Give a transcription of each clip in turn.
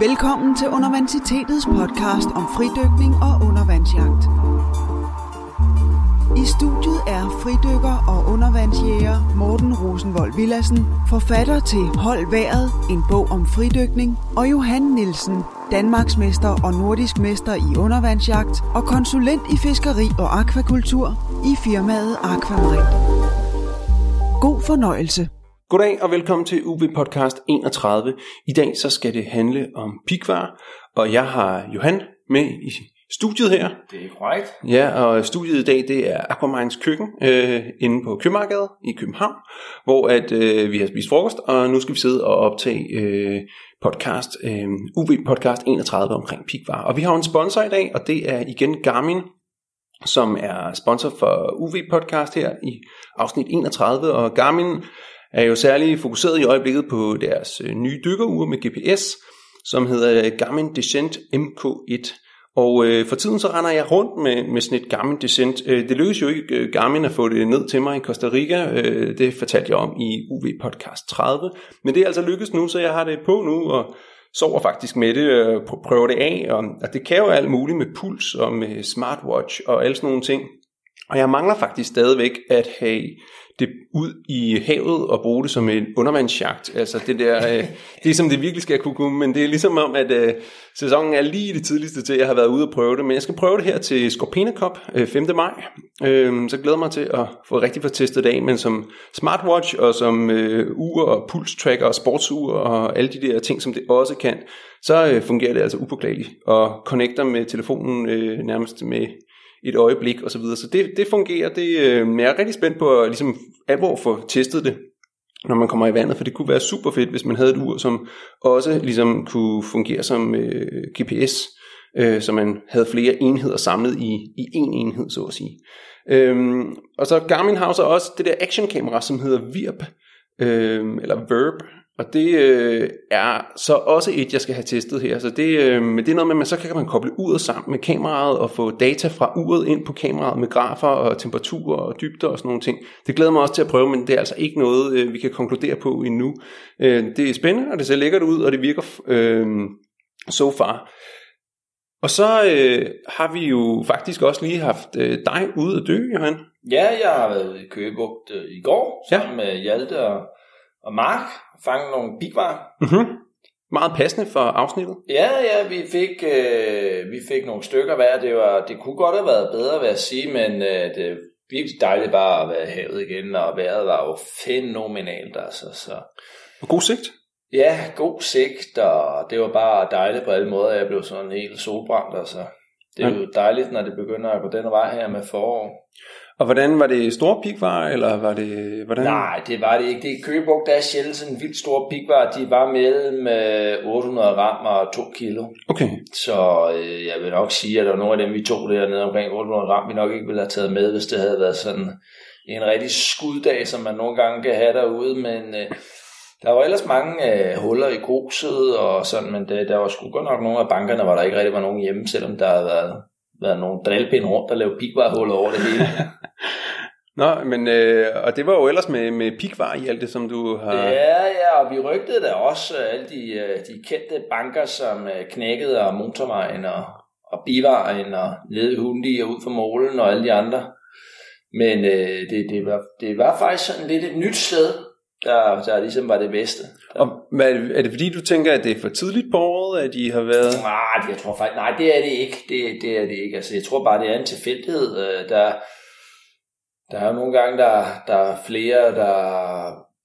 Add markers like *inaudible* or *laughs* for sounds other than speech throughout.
Velkommen til Undervansitetets podcast om fridykning og undervandsjagt. I studiet er fridykker og undervandsjæger Morten Rosenvold Villassen, forfatter til Hold Været, en bog om fridykning, og Johan Nielsen, Danmarksmester og nordisk mester i undervandsjagt og konsulent i fiskeri og akvakultur i firmaet Aquamarin. God fornøjelse. Goddag og velkommen til UV Podcast 31. I dag så skal det handle om pikvar, og jeg har Johan med i studiet her. Det er korrekt. Ja, og studiet i dag det er Aquaminds køkken øh, inde på Købmarkedet i København, hvor at øh, vi har spist frokost, og nu skal vi sidde og optage øh, podcast, øh, UV Podcast 31 omkring pikvar. Og vi har en sponsor i dag, og det er igen Garmin, som er sponsor for UV Podcast her i afsnit 31, og Garmin er jo særligt fokuseret i øjeblikket på deres øh, nye dykkerure med GPS, som hedder øh, Garmin Descent MK1. Og øh, for tiden så render jeg rundt med, med sådan et Garmin Descent. Øh, det lykkedes jo ikke øh, Garmin at få det ned til mig i Costa Rica. Øh, det fortalte jeg om i UV Podcast 30. Men det er altså lykkedes nu, så jeg har det på nu og sover faktisk med det og prøver det af. Og, og det kan jo alt muligt med puls og med smartwatch og alle sådan nogle ting. Og jeg mangler faktisk stadigvæk at have det ud i havet og bruge det som en undervandsjagt. Altså det der, øh, det er som det virkelig skal kunne komme, men det er ligesom om, at øh, sæsonen er lige det tidligste til, at jeg har været ude og prøve det. Men jeg skal prøve det her til Scorpina Cup øh, 5. maj. Øh, så glæder mig til at få rigtig få testet det af, men som smartwatch og som øh, ur og pulstracker og sportsur og alle de der ting, som det også kan, så øh, fungerer det altså upåklageligt og connecter med telefonen øh, nærmest med et øjeblik og så videre. Så det, det fungerer. Det, øh, jeg er rigtig spændt på at ligesom alvor få testet det, når man kommer i vandet, for det kunne være super fedt, hvis man havde et ur, som også ligesom kunne fungere som øh, GPS, øh, så man havde flere enheder samlet i, i én enhed, så at sige. Øhm, og så Garmin har så også det der actionkamera, som hedder VIRB, øh, eller Verb, og det øh, er så også et, jeg skal have testet her. Så det, øh, men det er noget med, at man, så kan man koble uret sammen med kameraet og få data fra uret ind på kameraet med grafer og temperaturer og dybder og sådan nogle ting. Det glæder mig også til at prøve, men det er altså ikke noget, øh, vi kan konkludere på endnu. Øh, det er spændende, og det ser lækkert ud, og det virker øh, so far. Og så øh, har vi jo faktisk også lige haft øh, dig ude at dø, Johan. Ja, jeg har været i Køgebugt øh, i går sammen ja. med Hjalte og og Mark fange nogle bigvarer. Mm-hmm. Meget passende for afsnittet. Ja, ja, vi fik, øh, vi fik nogle stykker hver. Det, var, det kunne godt have været bedre, vil jeg sige, men øh, det virkelig dejligt bare at være i havet igen, og vejret var jo fænomenalt. Altså, så. Og god sigt? Ja, god sigt, og det var bare dejligt på alle måder. Jeg blev sådan helt solbrændt, altså. Det er ja. jo dejligt, når det begynder at gå den vej her med forår. Og hvordan var det store pikvar, eller var det... Hvordan? Nej, det var det ikke. Det er Køgebugt, der er sjældent sådan en vildt stor pikvar. De var mellem 800 øh, gram og 2 kilo. Okay. Så øh, jeg vil nok sige, at der var nogle af dem, vi tog dernede omkring 800 gram, vi nok ikke ville have taget med, hvis det havde været sådan en rigtig skuddag, som man nogle gange kan have derude. Men øh, der var ellers mange øh, huller i gruset og sådan, men det, der var sgu godt nok nogle af bankerne, hvor der ikke rigtig var nogen hjemme, selvom der havde været været nogle drillpinde rundt og lave pikvarhuller over det hele. *laughs* Nå, men øh, og det var jo ellers med, med pikvar i alt det, som du har... Ja, ja, og vi rygtede da også øh, alle de, øh, de kendte banker, som øh, knækkede og motorvejen og, og bivejen og nede i Hundi og ud for målen og alle de andre. Men øh, det, det, var, det var faktisk sådan lidt et nyt sted, der, der ligesom var det bedste. Og hvad, er det fordi, du tænker, at det er for tidligt på året, at de har været... Nej, jeg tror faktisk, nej, det er det ikke. Det, det er det ikke. Altså, jeg tror bare, det er en tilfældighed. Øh, der, der er jo nogle gange, der, der er flere, der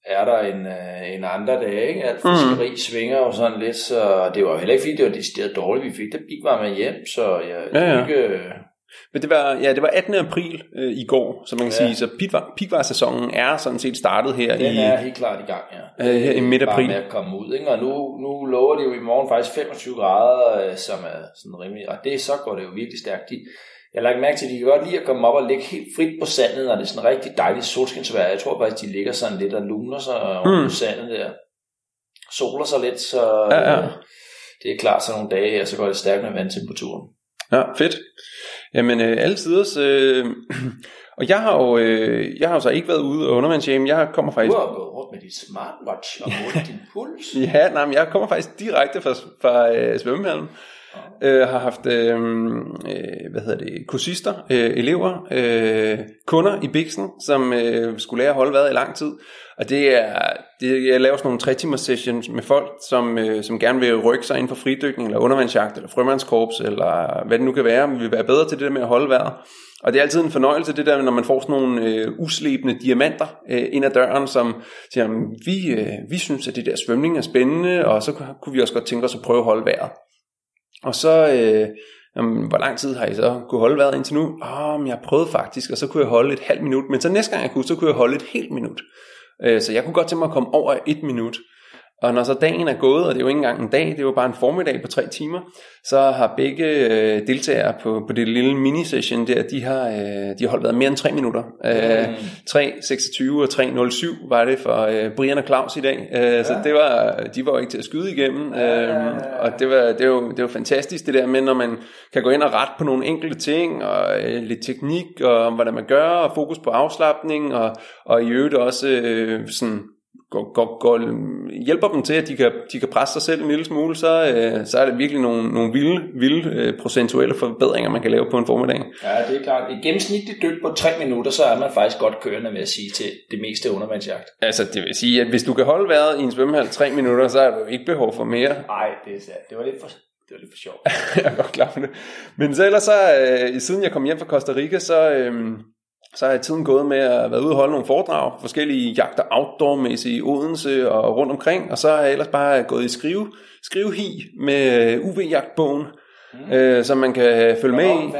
er der en, øh, en andre dage. Ikke? Alt fiskeri mm. svinger jo sådan lidt, så det var heller ikke fordi, det var decideret dårligt. Vi fik det big med hjem, så jeg ja, ja. ikke men det var, ja, det var 18. april øh, i går, så man kan ja. sige, så pikvar-sæsonen er sådan set startet her Den i... er helt klart i gang, ja. Øh, her i midt april. Bare med at komme ud, ikke? Og nu, nu lover det jo i morgen faktisk 25 grader, øh, som er sådan rimelig... Og det, så går det jo virkelig stærkt. De, jeg lagt mærke til, at de kan godt lide at komme op og ligge helt frit på sandet, når det er sådan rigtig dejligt solskinsvejr. Jeg tror faktisk, de ligger sådan lidt og luner sig mm. på sandet der. Soler sig lidt, så ja, ja. det er klart sådan nogle dage her, så går det stærkt med vandtemperaturen. Ja, fedt. Jamen, øh, alle tiders. Øh, *clears throat* Og jeg har jo, øh, jeg har jo så ikke været ude og undervandsjame. Jeg kommer faktisk... Du har gået rundt med dit smartwatch og målt *laughs* din puls. Ja, nej, men jeg kommer faktisk direkte fra, fra øh, svømmehallen. Øh, har haft øh, øh, hvad hedder det, kursister, øh, elever, øh, kunder i Bixen, som øh, skulle lære at holde vejret i lang tid. Og det er, det, jeg laver sådan nogle 3 timers sessions med folk, som, øh, som gerne vil rykke sig ind for fridykning, eller undervandsjagt, eller frømandskorps, eller hvad det nu kan være, men vil være bedre til det der med at holde vejret. Og det er altid en fornøjelse, det der, når man får sådan nogle øh, uslebende diamanter øh, ind ad døren, som siger, vi, øh, vi synes, at det der svømning er spændende, og så kunne vi også godt tænke os at prøve at holde vejret. Og så, øh, jamen, hvor lang tid har I så kunne holde vejret indtil nu? Åh, oh, men jeg prøvede faktisk, og så kunne jeg holde et halvt minut. Men så næste gang jeg kunne, så kunne jeg holde et helt minut. Øh, så jeg kunne godt tænke mig at komme over et minut. Og når så dagen er gået, og det er jo ikke engang en dag, det er jo bare en formiddag på tre timer, så har begge øh, deltagere på, på det lille mini-session der, de har, øh, de har holdt været mere end tre minutter. Øh, 3.26 og 3.07 var det for øh, Brian og Claus i dag, øh, ja. så det var, de var jo ikke til at skyde igennem, øh, og det var, det, var, det var fantastisk det der med, når man kan gå ind og rette på nogle enkelte ting, og øh, lidt teknik, og hvordan man gør, og fokus på afslappning, og, og i øvrigt også øh, sådan går, går, går, hjælper dem til, at de kan, de kan presse sig selv en lille smule, så, øh, så er det virkelig nogle, nogle vilde, vilde øh, procentuelle forbedringer, man kan lave på en formiddag. Ja, det er klart. I gennemsnitligt dyk på 3 minutter, så er man faktisk godt kørende med at sige til det meste undervandsjagt. Altså, det vil sige, at hvis du kan holde vejret i en svømmehal 3 minutter, så er du ikke behov for mere. Nej, det er sandt. Det var lidt for, det var lidt for sjovt. *laughs* jeg er godt klar for det. Men så ellers så, øh, siden jeg kom hjem fra Costa Rica, så... Øh, så er tiden gået med at være ude og holde nogle foredrag, forskellige jagter outdoor-mæssige i Odense og rundt omkring, og så er jeg ellers bare gået i skrive, skrivehi med UV-jagtbogen, mm. øh, som man kan følge med i.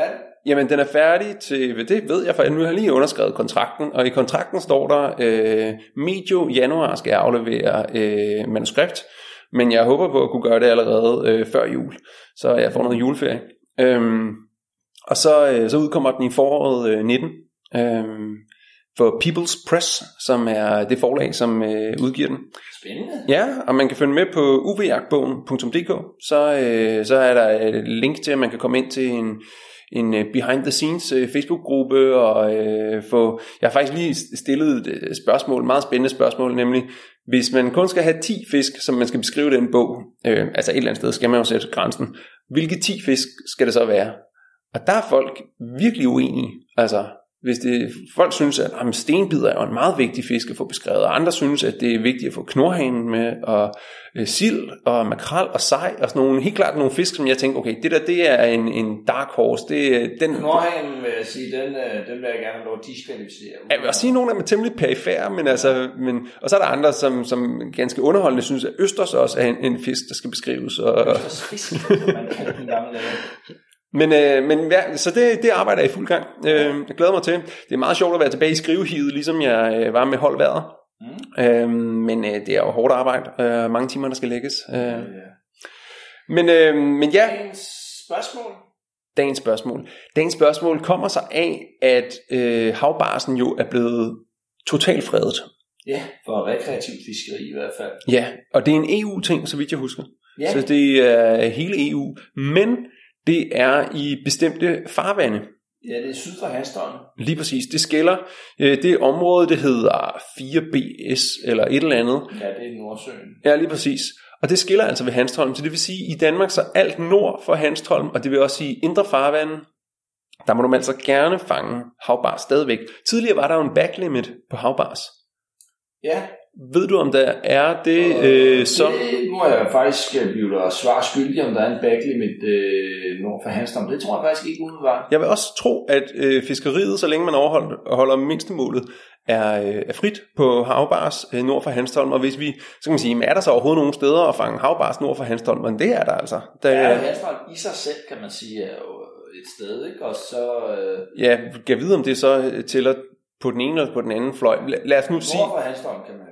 Jamen, den er færdig til, det ved jeg, for nu har jeg lige underskrevet kontrakten, og i kontrakten står der, øh, medio januar skal jeg aflevere øh, manuskript, men jeg håber på at kunne gøre det allerede øh, før jul, så jeg får noget juleferie. Øhm, og så, øh, så udkommer den i foråret øh, 19, Øhm, for People's Press, som er det forlag, som øh, udgiver den. Spændende. Ja, og man kan følge med på uvjagtbogen.dk, så, øh, så er der et link til, at man kan komme ind til en, en øh, behind the scenes øh, Facebook-gruppe og øh, få, jeg har faktisk lige stillet et øh, spørgsmål, meget spændende spørgsmål, nemlig hvis man kun skal have 10 fisk, som man skal beskrive den bog, øh, altså et eller andet sted skal man jo sætte grænsen, hvilke 10 fisk skal det så være? Og der er folk virkelig uenige, altså hvis det, folk synes, at jamen, stenbider er en meget vigtig fisk at få beskrevet, og andre synes, at det er vigtigt at få knorhanen med, og øh, sild, og makrel, og sej, og sådan nogle, helt klart nogle fisk, som jeg tænker, okay, det der, det er en, en dark horse. Det, den, knorhanen, vil jeg sige, den, øh, den vil jeg gerne have lov at diskvalificere. Jeg vil også sige, at nogle af dem er temmelig perifære, men altså, men, og så er der andre, som, som ganske underholdende synes, at østers også er en, en fisk, der skal beskrives. Og, østers fisk, man kan den gamle men, øh, men ja, så det, det arbejder jeg i fuld gang. Øh, jeg glæder mig til. Det er meget sjovt at være tilbage i skrivehivet, ligesom jeg øh, var med holdværet. Mm. Øh, men øh, det er jo hårdt arbejde. Øh, mange timer, der skal lægges. Øh. Ja, ja. Men, øh, men ja. Dagens spørgsmål? Dagens spørgsmål. Dagens spørgsmål kommer sig af, at øh, havbarsen jo er blevet totalt fredet. Ja, for rekreativt fiskeri i hvert fald. Ja, og det er en EU-ting, så vidt jeg husker. Ja. Så det er hele EU. Men det er i bestemte farvande. Ja, det er syd for Hanstholm. Lige præcis. Det skiller øh, det område, det hedder 4BS eller et eller andet. Ja, det er Nordsøen. Ja, lige præcis. Og det skiller altså ved Hanstholm. Så det vil sige, i Danmark så alt nord for Hanstholm, og det vil også sige indre farvande, der må du altså gerne fange havbars stadigvæk. Tidligere var der jo en backlimit på havbars. Ja, ved du, om der er det øh, så? Det må jeg faktisk øh, blive der svar skyldig, om der er en backlimit øh, nord for Hanstholm. Det tror jeg faktisk ikke umiddelbart. Jeg vil også tro, at øh, fiskeriet, så længe man overholder holder mindstemålet, er, øh, er frit på havbars øh, nord for Hanstholm. Og hvis vi, så kan man sige, er der så overhovedet nogle steder at fange havbars nord for Hanstholm? Men det er der altså. Der, ja, Hanstholm i sig selv, kan man sige, er jo et sted, ikke? Og så... Øh... Ja, kan jeg vide, om det så tæller på den ene eller på den anden fløj. Lad os nu sige... Nord for Hanstholm kan man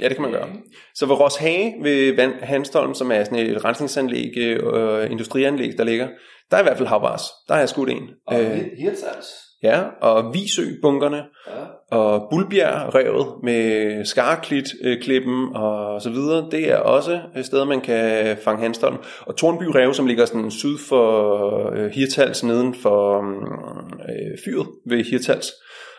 Ja, det kan man gøre. Så ved Roshage ved Hanstholm, som er sådan et rensningsanlæg øh, industrianlæg, der ligger, der er i hvert fald havbars. Der har jeg skudt en. Og øh, Hirtshals. Ja, og Visø-bunkerne, ja. og Bulbjerg-revet med Skarklit-klippen og så videre. Det er også et sted, man kan fange Hanstholm. Og Tornby-rev, som ligger sådan syd for øh, Hirtals, neden for øh, fyret ved Hirtals.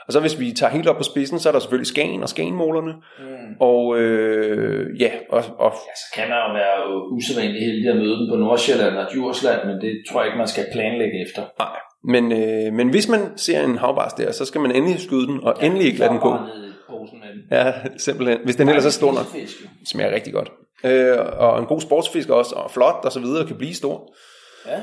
Og så hvis vi tager helt op på spidsen, så er der selvfølgelig Skagen og Skagenmålerne. Mm. Og øh, ja, og, og Ja, så kan man jo være usædvanligt heldig at møde dem på Nordsjælland og Djursland, men det tror jeg ikke, man skal planlægge efter. men, øh, men hvis man ser en havbars der, så skal man endelig skyde den, og endelig ikke lade den gå. Ja, simpelthen. Hvis den ellers er stor nok. Smager rigtig godt. Øh, og en god sportsfisk også, og flot og så videre, kan blive stor. Ja.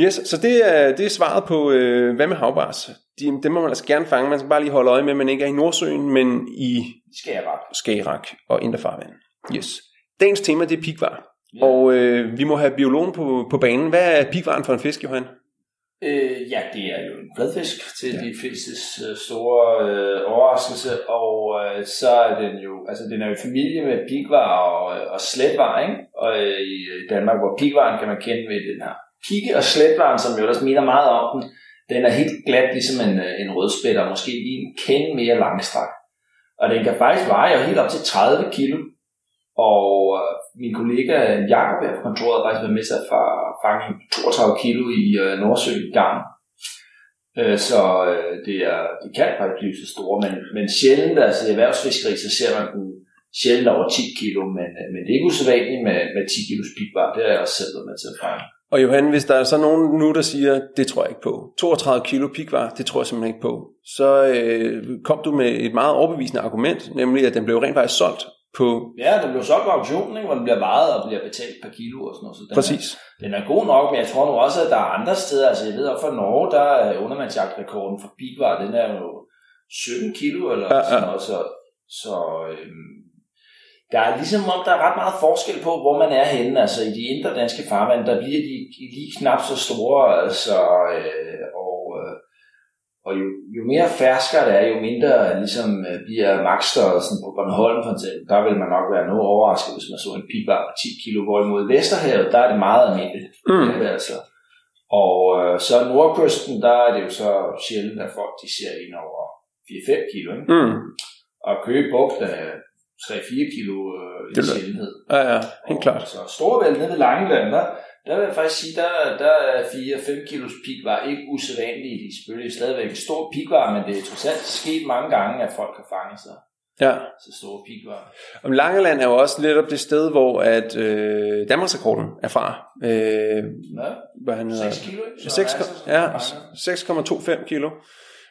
Yes, så det er, det er svaret på, øh, hvad med havbars? De, dem må man altså gerne fange. Man skal bare lige holde øje med, at man ikke er i Nordsøen, men i ret. Skagerrak og Inderfarvand. Yes. Dagens tema, det er pigvar. Ja. Og øh, vi må have biologen på, på banen. Hvad er pigvaren for en fisk, Johan? Øh, ja, det er jo en fladfisk til ja. de fleste øh, store øh, overraskelse, og øh, så er den jo, altså den er jo i familie med pigvar og, øh, og sletvar, ikke? Og øh, i Danmark, hvor pigvaren kan man kende ved den her pigge og sletvaren, som jo ellers minder meget om den, den er helt glat ligesom en, øh, en rødspætter, måske lige en kende mere langstrakt. Og den kan faktisk veje jo helt op til 30 kilo. Og øh, min kollega Jakob her på kontoret har faktisk været med til at fange 32 kilo i øh, Nordsøen i gang. Øh, så øh, det, er, det kan faktisk blive så store, men, men sjældent, altså i erhvervsfiskeri, så ser man den sjældent over 10 kilo, men, øh, men det er ikke usædvanligt med, med 10 kilos pigbar, det har jeg også selv været med til at fange. Og Johan, hvis der er så nogen nu, der siger, det tror jeg ikke på. 32 kilo pigvar, det tror jeg simpelthen ikke på. Så øh, kom du med et meget overbevisende argument, nemlig at den blev rent faktisk solgt på... Ja, den blev solgt på auktionen, ikke, hvor den bliver vejet og bliver betalt per kilo og sådan noget. Så den Præcis. Er, den er god nok, men jeg tror nu også, at der er andre steder. Altså jeg ved også fra Norge, der er undermandsjagtrekorden for pigvar, den er jo 17 kilo eller Ja, ja, sådan noget. Så, så øhm, der er ligesom om, der er ret meget forskel på, hvor man er henne. Altså i de indre danske farvand, der bliver de lige knap så store. Altså, øh, og, øh, og jo, jo mere ferskere det er, jo mindre ligesom, øh, bliver magstørrelsen på Bornholm for eksempel. Der vil man nok være noget overrasket, hvis man så en pigbar på 10 kilo. Hvorimod i Vesterhavet, der er det meget almindeligt. Mm. Det er altså. Og øh, så nordkysten, der er det jo så sjældent, at folk de ser ind over 4-5 kilo. Ikke? Mm. Og Køge Bugt er 3-4 kilo øh, en Det sjældenhed. Ja, ja, helt klart. Så Storebælt nede ved Langeland, der, der vil jeg faktisk sige, der, der er 4-5 kilos pigvar ikke usædvanligt. De er selvfølgelig stadigvæk en stor pigvar, men det er trods alt sket mange gange, at folk har fanget sig Ja. så store pigvar. Og Langeland er jo også lidt op det sted, hvor at øh, Danmarksrekorden er fra. Øh, Ja, hvad han hedder? 6 kilo, ikke? Så 6, er altså. 6,25 kilo.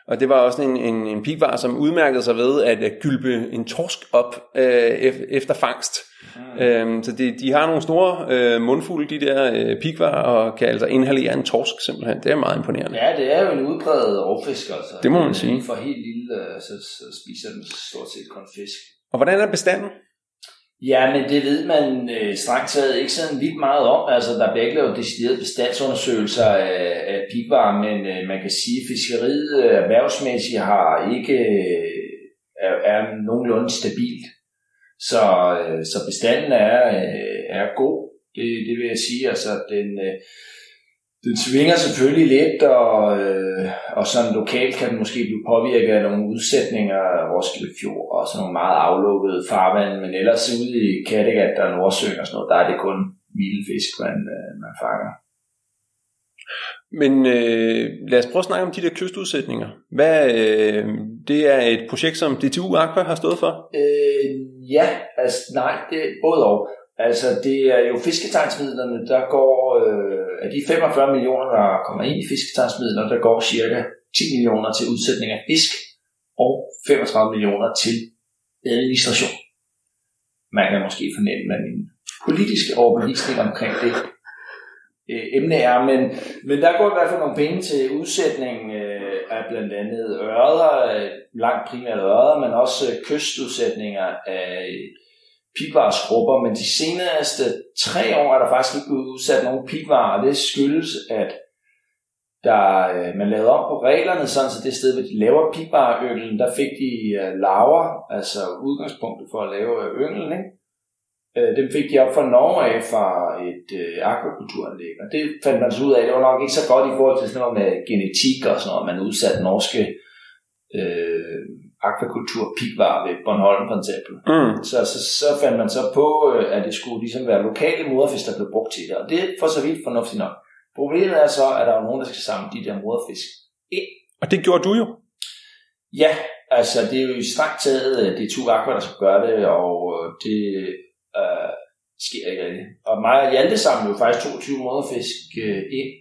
Og det var også en, en, en pigvar, som udmærkede sig ved at gylpe en torsk op øh, ef- efter fangst. Mm. Øhm, så de, de har nogle store øh, mundfulde, de der øh, pigvar, og kan altså inhalere en torsk simpelthen. Det er meget imponerende. Ja, det er jo en udbredt rovfisk, altså. Det må man sige. For helt lille, øh, så, så spiser den stort set kun fisk. Og hvordan er bestanden? Ja, men det ved man øh, strengt taget ikke sådan vildt meget om. Altså, der bliver ikke lavet deciderede bestandsundersøgelser af, af pigvar, men øh, man kan sige, at fiskeriet øh, erhvervsmæssigt har ikke øh, er, er nogenlunde stabilt. Så, øh, så bestanden er, øh, er god, det, det vil jeg sige. Altså, den, øh, den svinger selvfølgelig lidt, og, øh, og sådan lokalt kan den måske blive påvirket af nogle udsætninger af Roskilde Fjord og sådan nogle meget aflukkede farvand, men ellers ude i Kattegat og Nordsøen og sådan noget, der er det kun vilde fisk, man, øh, man fanger. Men øh, lad os prøve at snakke om de der kystudsætninger. Hvad, øh, det er et projekt, som DTU Aqua har stået for. Øh, ja, altså nej, det både og. Altså det er jo fisketegnsmidlerne, der går, øh, af de 45 millioner, der kommer ind i fisketegnsmidler, der går cirka 10 millioner til udsætning af fisk, og 35 millioner til administration. Man kan måske fornemme, at min politiske overbevisning omkring det øh, emne er, men, men der går i hvert fald nogle penge til udsætning øh, af blandt andet ørder, øh, langt primært ørder, men også øh, kystudsætninger af pigvarsgrupper, men de seneste tre år er der faktisk ikke blevet udsat nogen pigvar, og det skyldes, at der, øh, man lavede om på reglerne, sådan så det sted, hvor de laver pigvareøglen, der fik de øh, laver, altså udgangspunktet for at lave øh, ynglen, ikke? Øh, dem fik de op fra Norge af fra et øh, akvakulturanlæg, og det fandt man så ud af, det var nok ikke så godt i forhold til sådan noget med genetik og sådan noget, man udsatte norske øh, akvakultur pigvar ved Bornholm for eksempel. Mm. Så, så, så fandt man så på, øh, at det skulle ligesom være lokale moderfisk, der blev brugt til det. Og det er for så vidt fornuftigt nok. Problemet er så, at der er nogen, der skal samle de der moderfisk ind. Og det gjorde du jo. Ja, altså det er jo strengt taget, øh, det er to aqua, der skal gøre det, og øh, det øh, sker ikke rigtigt. Og mig og Hjalte samlede jo faktisk 22 måder fisk øh, ind,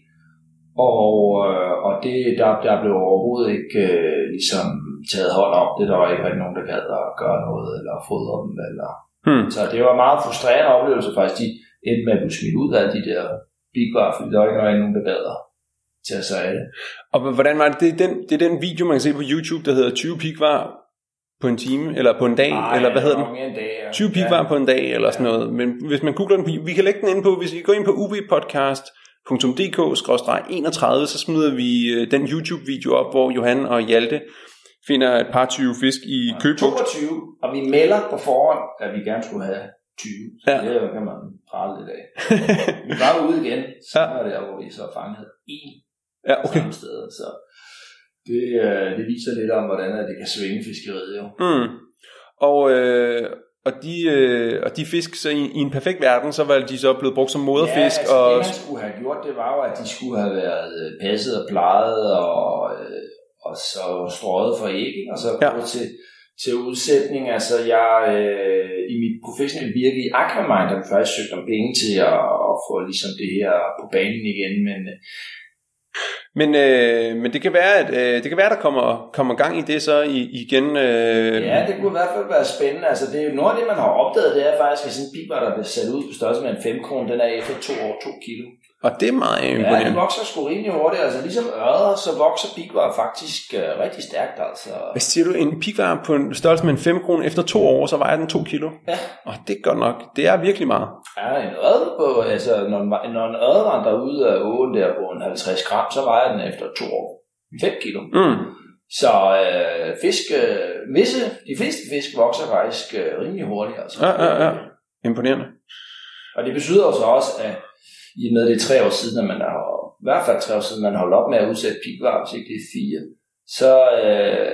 og, øh, og det, der, der blev overhovedet ikke øh, ligesom taget hånd om det. Der var ikke rigtig nogen, der gad at gøre noget, eller fodre dem. Eller... Hmm. Så det var en meget frustrerende oplevelse faktisk. De endte med at blive smidt ud af de der bigvar, fordi der var ikke nogen, der gad at tage sig af det. Og hvordan var det? Det er, den, det er den video, man kan se på YouTube, der hedder 20 pigvar på en time, eller på en dag, Ej, eller hvad hedder den? En dag, ja. 20 pigvar på en dag, eller sådan noget. Men hvis man googler den på, vi kan lægge den ind på, hvis I går ind på ubpodcast.dk-31, så smider vi øh, den YouTube-video op, hvor Johan og Hjalte finder et par 20 fisk i Købugt. 22, og vi melder på forhånd, at vi gerne skulle have 20. Så Ja. ja. det kan man prale lidt af. *laughs* Vi var ude igen, så Ja. var det hvor vi så fangede en ja, okay. samme sted. Så det, øh, det viser lidt om, hvordan det kan svinge fiskeriet jo. Mm. Og, øh, og, de, øh, og de fisk, så i, i en perfekt verden, så var de så blevet brugt som moderfisk. ja, altså, og, det man skulle have gjort, det var jo, at de skulle have været øh, passet og plejet og, øh, og så strøget for æg, og så Ja. til, til udsætning. Altså, jeg øh, i mit professionelle virke i Aquamind har faktisk søgt om penge til at, at få ligesom det her på banen igen, men øh, men, øh, men det kan være, at øh, det kan være, der kommer, kommer gang i det så i, igen. Øh, ja, det kunne i hvert fald være spændende. Altså, det er jo noget af det, man har opdaget, det er faktisk, at sådan en biber, der bliver sat ud på størrelse med en 5 kroner, den er efter to år 2 kilo. Og det er meget Ja, de imponerende. vokser sgu rimelig hurtigt. Altså ligesom ørder, så vokser bigvar faktisk øh, rigtig stærkt. Altså. Hvad siger du? En pigvar på en størrelse med en 5 kroner efter to år, så vejer den 2 kilo. Ja. Og det er godt nok. Det er virkelig meget. Ja, en ørde på, altså når en, når en ørde vandrer ud af åen der på en 50 gram, så vejer den efter to år 5 kilo. Mm. Så øh, fisk, øh, visse, de fleste fisk vokser faktisk øh, rimelig hurtigt. Altså. Ja, ja, ja. Imponerende. Og det betyder så også, at i og med det er tre år siden, at man har, i hvert fald tre år siden, man holdt op med at udsætte pigvar, hvis ikke det er fire, så, øh,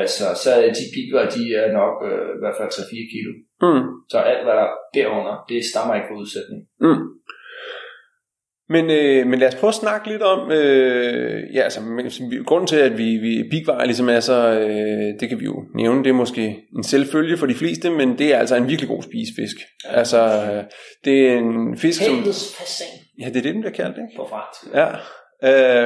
altså, så er de pigvar, de er nok øh, i hvert fald 3-4 kilo. Mm. Så alt, hvad der er derunder, det stammer ikke fra udsætning. Mm. Men, øh, men lad os prøve at snakke lidt om, øh, ja, altså, men- som vi- grunden til, at vi, vi pigvar ligesom er så, øh, det kan vi jo nævne, det er måske en selvfølge for de fleste, men det er altså en virkelig god spisefisk. Ja. Altså, øh, det er en fisk, som, Helvedes fasan ja, det er det, den bliver kaldt, ikke? på fransk. Ja,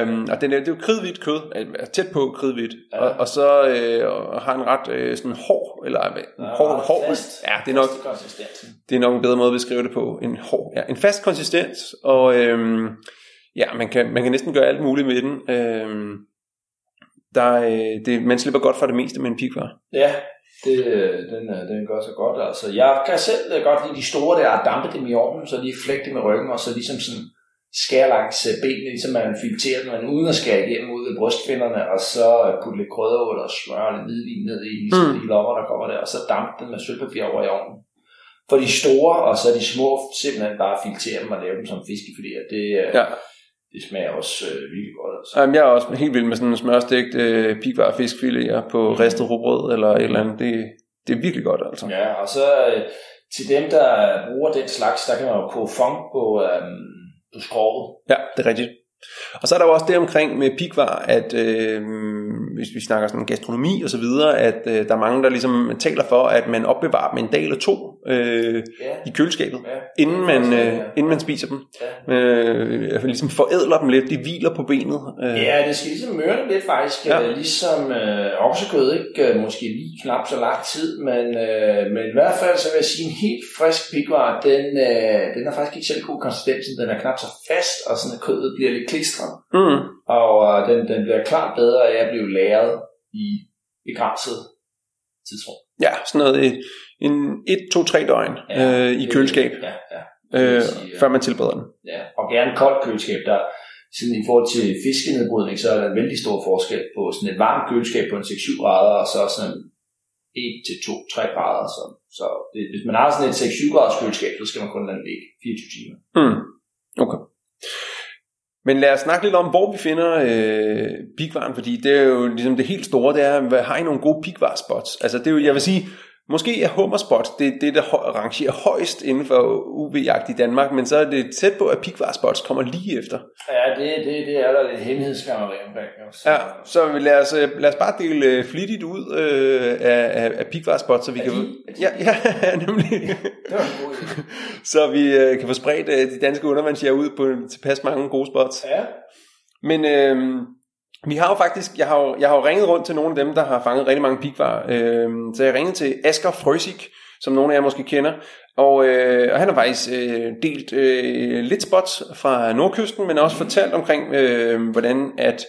øhm, og den er, det er jo kridhvidt kød, altså tæt på kridhvidt, ja. Og, og så øh, har en ret øh, sådan hård, eller hvad, Ja, hård, hård, fast. ja, det er nok, det er nok en bedre måde at beskrive det på, en hård, ja, en fast konsistens, og øhm, ja, man kan, man kan næsten gøre alt muligt med den, øhm, der, øh, det, man slipper godt fra det meste med en pigvar. Ja, det, øh, den, øh, den gør så godt. Altså, jeg kan selv godt lide de store der, at dampe dem i ovnen, så de flægte med ryggen, og så ligesom sådan skære langs benene, ligesom man filtrerer dem, men uden at skære igennem ud af brystfinderne, og så putte lidt krydderurter og smør og lidt hvidvin ned i ligesom Mm. de lommer, der kommer der, og så dampe dem med sølvpapir over i ovnen. For de store, og så de små, simpelthen bare filtrere dem og lave dem som fiskefiléer. Det, Ja. Det smager også øh, virkelig godt. Altså. Jamen, jeg er også helt vild med sådan en smørstegt øh, pigvar fiskfiléer på ristet rugbrød, eller et eller andet, det, det er virkelig godt, altså. Ja, og så øh, til dem, der bruger den slags, der kan man jo koge fong på, øhm, på skroget. Ja, det er rigtigt. Og så er der jo også det omkring med pigvar, at øh, hvis vi snakker sådan gastronomi og så videre, at øh, der er mange, der ligesom taler for, at man opbevarer dem en dag eller to øh, Ja, i køleskabet, ja. inden man, øh, ja. inden man spiser dem. Ja. Øh, ligesom forædler dem lidt, de hviler på benet. Øh, Ja, det skal ligesom mørne lidt faktisk, Ja. ja. ligesom øh, oksekød, ikke øh, måske lige knap så lang tid, men, øh, men i hvert fald så vil jeg sige, en helt frisk pigvar, den, øh, den er faktisk ikke selv god konsistensen, den er knap så fast, og sådan at kødet bliver lidt klistret, Mm, og øh, den, den bliver klart bedre af at blive lagret i begrænset tidsrum. Ja, sådan noget et, en 1, 2, 3 døgn øh, i det- køleskab, Ja, ja. øh, sige, ja. før man tilbereder den. Ja, og gerne koldt køleskab, der sådan i forhold til fiskenedbrydning, så er der en vældig stor forskel på sådan et varmt køleskab på en 6-7 grader, og så sådan 1 til 2, 3 grader. Så, så det, hvis man har sådan et 6-7 graders køleskab, så skal man kun lade den ligge 24 timer. Mm. Okay. Men lad os snakke lidt om, hvor vi finder øh, pikvaren, fordi det er jo ligesom det helt store, det er, hvad, har I nogle gode pikvarspots? Altså det er jo, jeg vil sige, Måske er hummerspot det, det der rangerer højst inden for UV-jagt i Danmark, men så er det tæt på, at pigvarspots kommer lige efter. Ja, det, det, det er der lidt hemmelighedsskammeri omkring. Ja, så lad os, øh, lad os bare dele øh, flittigt ud øh, af, af, af pigvarspots, så vi er kan... De, de? Ja, ja, *laughs* nemlig. Det var en god idé. *laughs* så vi øh, kan få spredt øh, de danske undervandsjæger ud på tilpas mange gode spots. Ja. Men øh, vi har jo faktisk, jeg har jo, jeg har jo ringet rundt til nogle af dem, der har fanget rigtig mange pigvar. Øh, så jeg ringede til Asger Frøsik, som nogle af jer måske kender. Og, øh, og han har faktisk øh, delt øh, lidt spots fra nordkysten, men også fortalt omkring, øh, hvordan at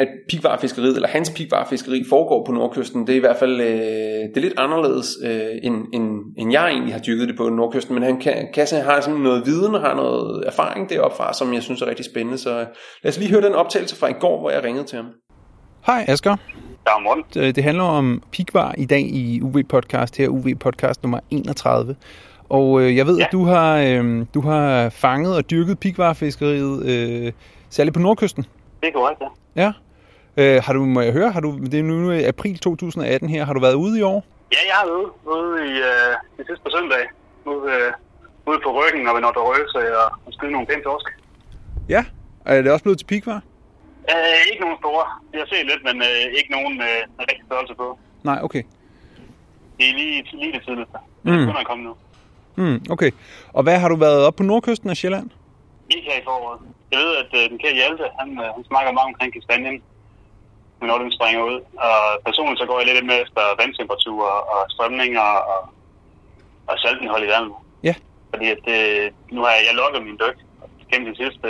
at pigvarfiskeriet, eller hans pigvarfiskeri foregår på nordkysten, det er i hvert fald øh, det er lidt anderledes, øh, end, end, end jeg egentlig har dykket det på nordkysten, men han kan, Kasse har sådan noget viden og har noget erfaring deroppe fra, som jeg synes er rigtig spændende, så lad os lige høre den optagelse fra i går, hvor jeg ringede til ham. Hej Asger. Ja, morgen. Det det handler om pigvar i dag i UV-podcast, her UV-podcast nummer 31. Og øh, jeg ved, Ja. at du har, øh, du har fanget og dyrket pigvarfiskeriet, øh, særligt på nordkysten. Det er korrekt, ja. Ja. Øh, har du, må jeg høre, har du, det er nu i april 2018 her, har du været ude i år? Ja, jeg har været ude, ude i øh, det sidste på søndag. Ude, øh, ude på ryggen og ved Nordre Røse og, og skyde nogle pæne torsk. Ja. Er det også blevet til pigvar? Øh, ikke nogen store. Jeg set lidt, men øh, ikke nogen øh, rigtig størrelse på. Nej, okay. Det er lige, lige det tidligste. Mm. Det er komme nu. Mm, okay. Og hvad har du været op på nordkysten af Sjælland? Ikke her i foråret. Jeg ved, at øh, den kære Hjalte, han, øh, han snakker meget omkring kastanjen, når den springer ud. Og personligt så går jeg lidt med efter vandtemperatur og strømninger og, og saltindhold i vandet. Ja. Fordi at det, nu har jeg, jeg lukket min dyk gennem de sidste,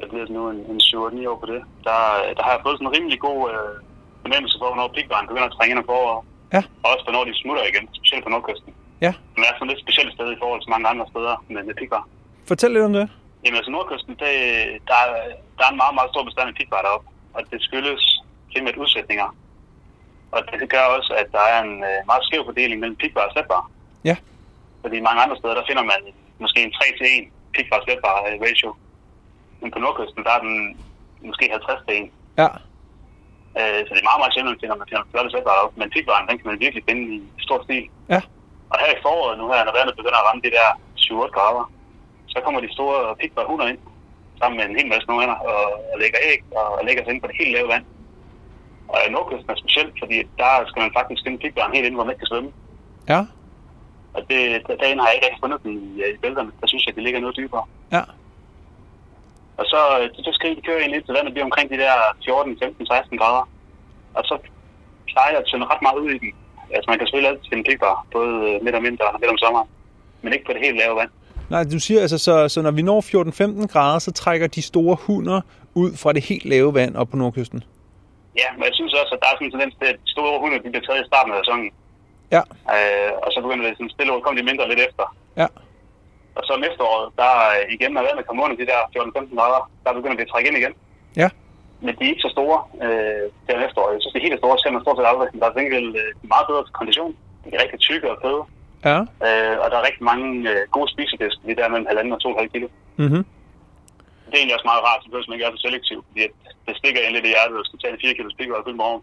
jeg bliver nu en, en 7-9 år på det. Der, der har jeg fået sådan en rimelig god øh, fornemmelse for, hvornår pigvaren begynder at trænge ind på foråret. Ja. Og også hvornår de smutter igen, specielt på nordkysten. Ja. Men er sådan lidt specielt sted i forhold til mange andre steder med, med pigvar. Fortæl lidt om det. Jamen altså nordkysten, det, der, er- der er en meget, meget stor bestand af pigvar deroppe. Og det skyldes primært udsætninger. Og det gør også, at der er en øh, meget skæv fordeling mellem pigvar og slætbar. Ja. Fordi mange andre steder, der finder man måske en 3 til 1 pigvar og øh, ratio. Men på nordkysten, der er den måske 50 til 1. Ja. Øh, så det er meget, meget sjældent, at man finder flotte slætbar deroppe. Men pigvaren, den kan man virkelig finde i stor stil. Ja. Og her i foråret, nu her, når vandet begynder at ramme de der 7-8 grader, så kommer de store pigvar hunder ind, sammen med en hel masse nordhænder, og, og lægger æg, og, og lægger sig ind på det helt lave vand. Og nordkysten er specielt, fordi der skal man faktisk finde pigvaren helt ind, hvor man ikke kan svømme. Ja. Og det, der, derinde har jeg ikke rigtig fundet dem i, i bælterne. Der synes jeg, det ligger noget dybere. Ja. Og så, øh, så skal de køre ind lidt til vandet bliver omkring de der 14, 15, 16 grader. Og så plejer jeg at tynde ret meget ud i den. Altså man kan selvfølgelig altid finde pigvar, både øh, midt om vinteren og midt om sommeren. Men ikke på det helt lave vand. Nej, du siger altså, så, så når vi når 14-15 grader, så trækker de store hunder ud fra det helt lave vand op på nordkysten. Ja, men jeg synes også, at der er sådan en tendens til, at store hunde de bliver taget i starten af sæsonen. Ja. Øh, og så begynder det sådan stille og kommer de mindre lidt efter. Ja. Og så om efteråret, der igen når vandet kommer under de der 14-15 grader, der begynder det at trække ind igen. Ja. Men de er ikke så store øh, der om efteråret. Jeg synes, det er helt store, ser man stort set aldrig. Der er til gengæld øh, meget bedre kondition. De er rigtig tykke og fede. Ja. Øh, og der er rigtig mange øh, gode spisefisk, de der mellem halvanden og 2,5 kilo. Mm-hmm. Det er egentlig også meget rart, så behøver man ikke er så selektiv, fordi at det stikker ind lidt i hjertet, at skulle tage en 4 kilo spikker og fylde morgen.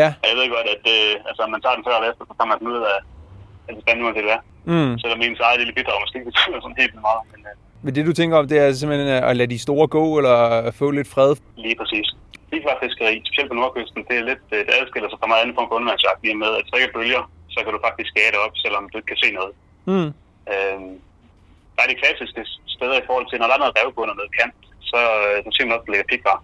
Ja. Og jeg ved godt, at øh, altså, man tager den før eller efter, så kan man finde ud af, at det spændende uanset hvad. Mm. Selvom ens eget lille bidrag måske ikke betyder sådan helt meget. Men øh, Men det du tænker om, det er simpelthen at lade de store gå, eller få lidt fred? lige præcis. Ligvarfiskeri, specielt på nordkysten, det er lidt, øh, det adskiller sig fra meget andet form for undervandsjagt, i og med, at så ikke er bølger, så kan du faktisk skade op, selvom du ikke kan se noget. Mm. Øh, der er de klassiske steder i forhold til, når der er noget revbund og noget kant, så, øh, ser man også, lægger pigvar.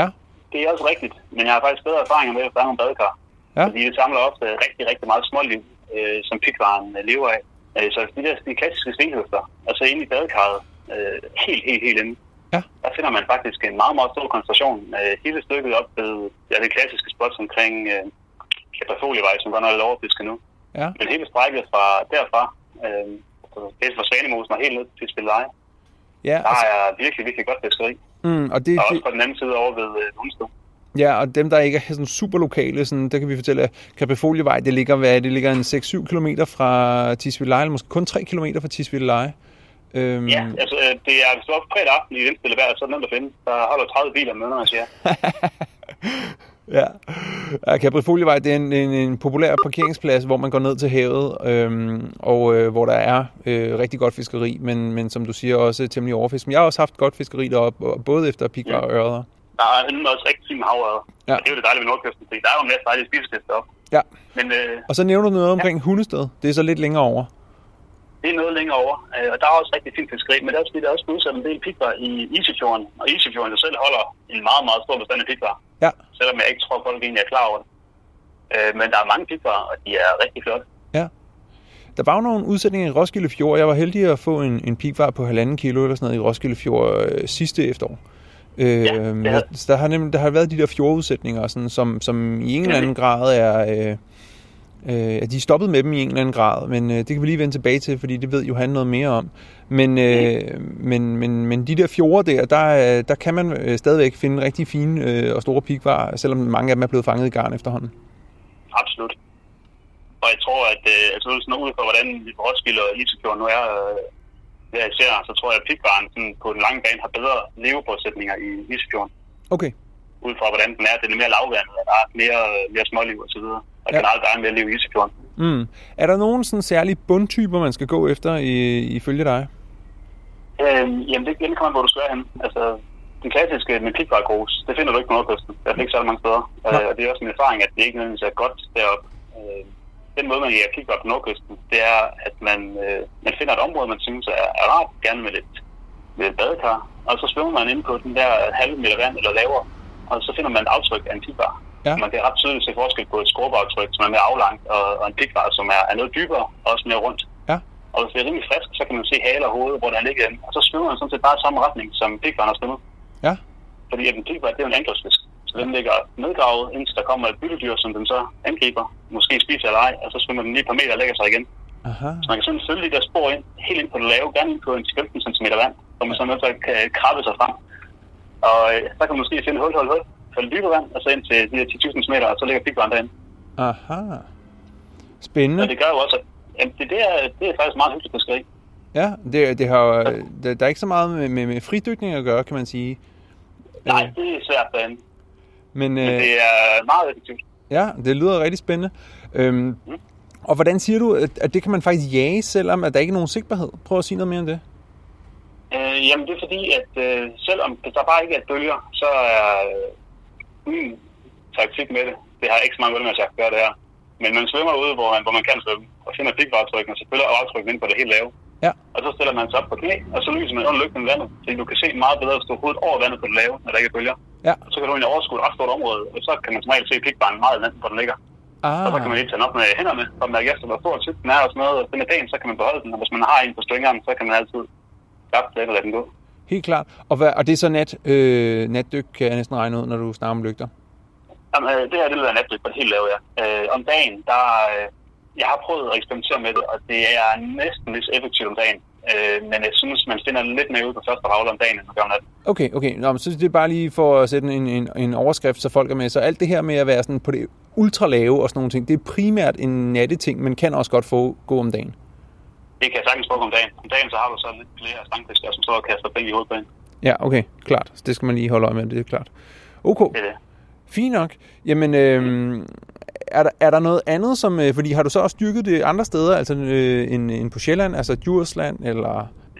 Ja. Det er også rigtigt, men jeg har faktisk bedre erfaringer med, at der er nogle badekar. Ja. Fordi det samler ofte rigtig, rigtig meget småliv, øh, som pigvaren øh, lever af. Øh, så de der de klassiske stenhøfter, og så inde i badekarret, øh, helt, helt, helt inde, Ja. der finder man faktisk en meget, meget stor koncentration. Øh, hele stykket op ved ja, det klassiske spot omkring øh, Kapafolivej, som godt nok er lidt overfisket nu. Ja. Men hele strækket fra derfra, øh, det er fra Svanemosen og helt ned til Spilleje, Ja, der altså, er virkelig, virkelig godt fiskeri. mm, og, det, Og også på den anden side over ved øh, ja, og dem, der ikke er sådan super lokale, sådan, der kan vi fortælle, at Kapefolievej, det ligger, hvad, det ligger en 6-7 km fra Tisvildeleje, eller måske kun 3 km fra Tisvildeleje. Øhm, Ja, altså øh, det er, hvis du er fredag aften i vindstille vejr, så er det nemt at finde. Der holder 30 biler med, når man siger. *laughs* Ja, Caprifolievej, det er en, en, en populær parkeringsplads, hvor man går ned til havet, øhm, og øh, hvor der er øh, rigtig godt fiskeri, men, men som du siger, også temmelig overfisk. Men jeg har også haft godt fiskeri deroppe, både efter pikvar og ørder. Der er også rigtig fint havørder. Ja. Og det er jo det dejlige ved Nordkysten, fordi der er jo en masse dejlige spisesteder deroppe. Ja, Men øh, og så nævner du noget omkring ja. Hundested. Det er så lidt længere over. Det er noget længere over. Øh, og der er også rigtig fint fiskeri, men der er også, fordi der er også udsat en del pikvar i Isefjorden. Og Isefjorden selv holder en meget, meget stor bestand af pikvar. Ja, Selvom jeg ikke tror, folk egentlig er klar over det. Øh, men der er mange pikvar, og de er rigtig flotte. ja. Der var jo nogle udsætninger i Roskilde Fjord. Jeg var heldig at få en, en pikvar på halvanden kilo eller sådan noget i Roskilde Fjord øh, sidste efterår. Øh, ja, havde- der, har nemlig, der har været de der fjordudsætninger, sådan, som, som i en eller anden grad er... Øh, øh, at de er stoppet med dem i en eller anden grad, men øh, det kan vi lige vende tilbage til, fordi det ved Johan noget mere om. Men, øh, men, men, men de der fjorde der, der, øh, der kan man øh, stadigvæk finde rigtig fine øh, og store pikvarer, selvom mange af dem er blevet fanget i garn efterhånden. Absolut. Og jeg tror, at øh, altså, sådan ud fra, hvordan Roskilde og Isefjorden nu er, øh, der især, så tror jeg, at pikvaren sådan, på den lange bane har bedre leveforudsætninger i Isefjorden. Okay, Ud fra, hvordan den er. Den er mere lavvandet, og der er mere, mere småliv videre. Og Ja. ja. generelt, der er mere liv i Isefjorden. Mm. Er der nogen sådan særlige bundtyper, man skal gå efter i, ifølge dig? Øh, jamen, det, det kommer, hvor du skal hen. Altså, den klassiske med pikvargrus, det finder du ikke på Nordkysten. Der er ikke så mange steder. Nej. Øh, og det er også en erfaring, at det ikke nødvendigvis er godt deroppe. Øh, den måde, man jager pikvar på Nordkysten, det er, at man, øh, man finder et område, man synes er, er rart, gerne med lidt, med et badekar. Og så svømmer man ind på den der halve meter vand eller lavere. Og så finder man et aftryk af en pikvar. Ja. Man kan ret tydeligt se forskel på et skorpeaftryk, som er mere aflangt, og, og en pikvar, som er, er noget dybere og også mere rundt. Ja. Og hvis det er rimelig frisk, så kan man se hale og hoved, hvor der ligger inde. Og så svømmer man sådan set bare i samme retning, som pikvaren har svømmet. Ja, Fordi at en pikvar, det er jo en angrebsfisk. Så den ligger nedgravet, indtil der kommer et byttedyr, som den så angriber. Måske spiser eller ej, og så svømmer den lige et par meter og lægger sig igen. aha. Så man kan sådan følge de der spor ind, helt ind på det lave, gerne ind på en 15 cm vand, hvor man så nødt til at kan krabbe sig frem. Og øh, så kan man måske finde hul, hul, hul, falde dybere vand, og så ind til de her 10.000 meter, og så ligger pikvaren derinde. Aha. Spændende. Og det gør jo også, at jamen, det, det, er, det er faktisk meget hyggeligt fiskeri. Ja, det, det har, jo- der, der er ikke så meget med, med, med fridykning at gøre, kan man sige. Nej, Øh, det er svært derinde, Men, men øh, det er meget effektivt. ja, det lyder rigtig spændende. Øhm, og hvordan siger du, at, at det kan man faktisk jage, selvom at der ikke er nogen sigtbarhed? Prøv at sige noget mere om det. Øh, jamen det er fordi, at øh, selvom der bare ikke er bølger, så er øh, min taktik med det, det har ikke så mange at jeg gør det her. Men man svømmer ude, hvor man, hvor man kan svømme, og finder pikvaraftrykken, og selvfølgelig er aftrykken ind på det helt lave. Ja. Og så stiller man sig op på knæ, og så lyser man under lygten i vandet, så du kan se meget bedre at stå hovedet over vandet på det lave, når der ikke er bølger. Ja. Så kan du egentlig overskue et ret stort område, og så kan man som regel se pikvaren meget i hvor den ligger. Ah, Og så kan man lige tage den op med hænderne, og mærke efter, hvor stor tyk den er og sådan noget, og den er pæn, så kan man beholde den, og hvis man har en på stringeren, så kan man altid skabe den og lade den gå. Helt klart. Og, hvad, og det er så nat, øh, natdyk, kan jeg næsten regne ud, når du snakker om lygter. Jamen, øh, det her det være natdrift på det helt lave, ja. Øh, om dagen, der... Øh, jeg har prøvet at eksperimentere med det, og det er næsten lige så effektivt om dagen. Øh, men jeg synes, man finder lidt mere ud på første ravle om dagen, end man gør om natten. Okay, okay. Nå, men så det er bare lige for at sætte en, en, en overskrift, så folk er med. Så alt det her med at være sådan på det ultralave og sådan nogle ting, det er primært en natteting, men kan også godt få gå om dagen. Det kan jeg sagtens bruge om dagen. Om dagen, så har du så lidt flere stangfiskere, som står og kaster penge i hovedet på en. Ja, okay, klart. Så det skal man lige holde øje med, det er klart. Okay, Det er det. fint nok. Jamen, øh, er, der, er der noget andet, som... Øh, fordi har du så også dyrket det andre steder, altså øh, end, end på Sjælland, altså Djursland, eller...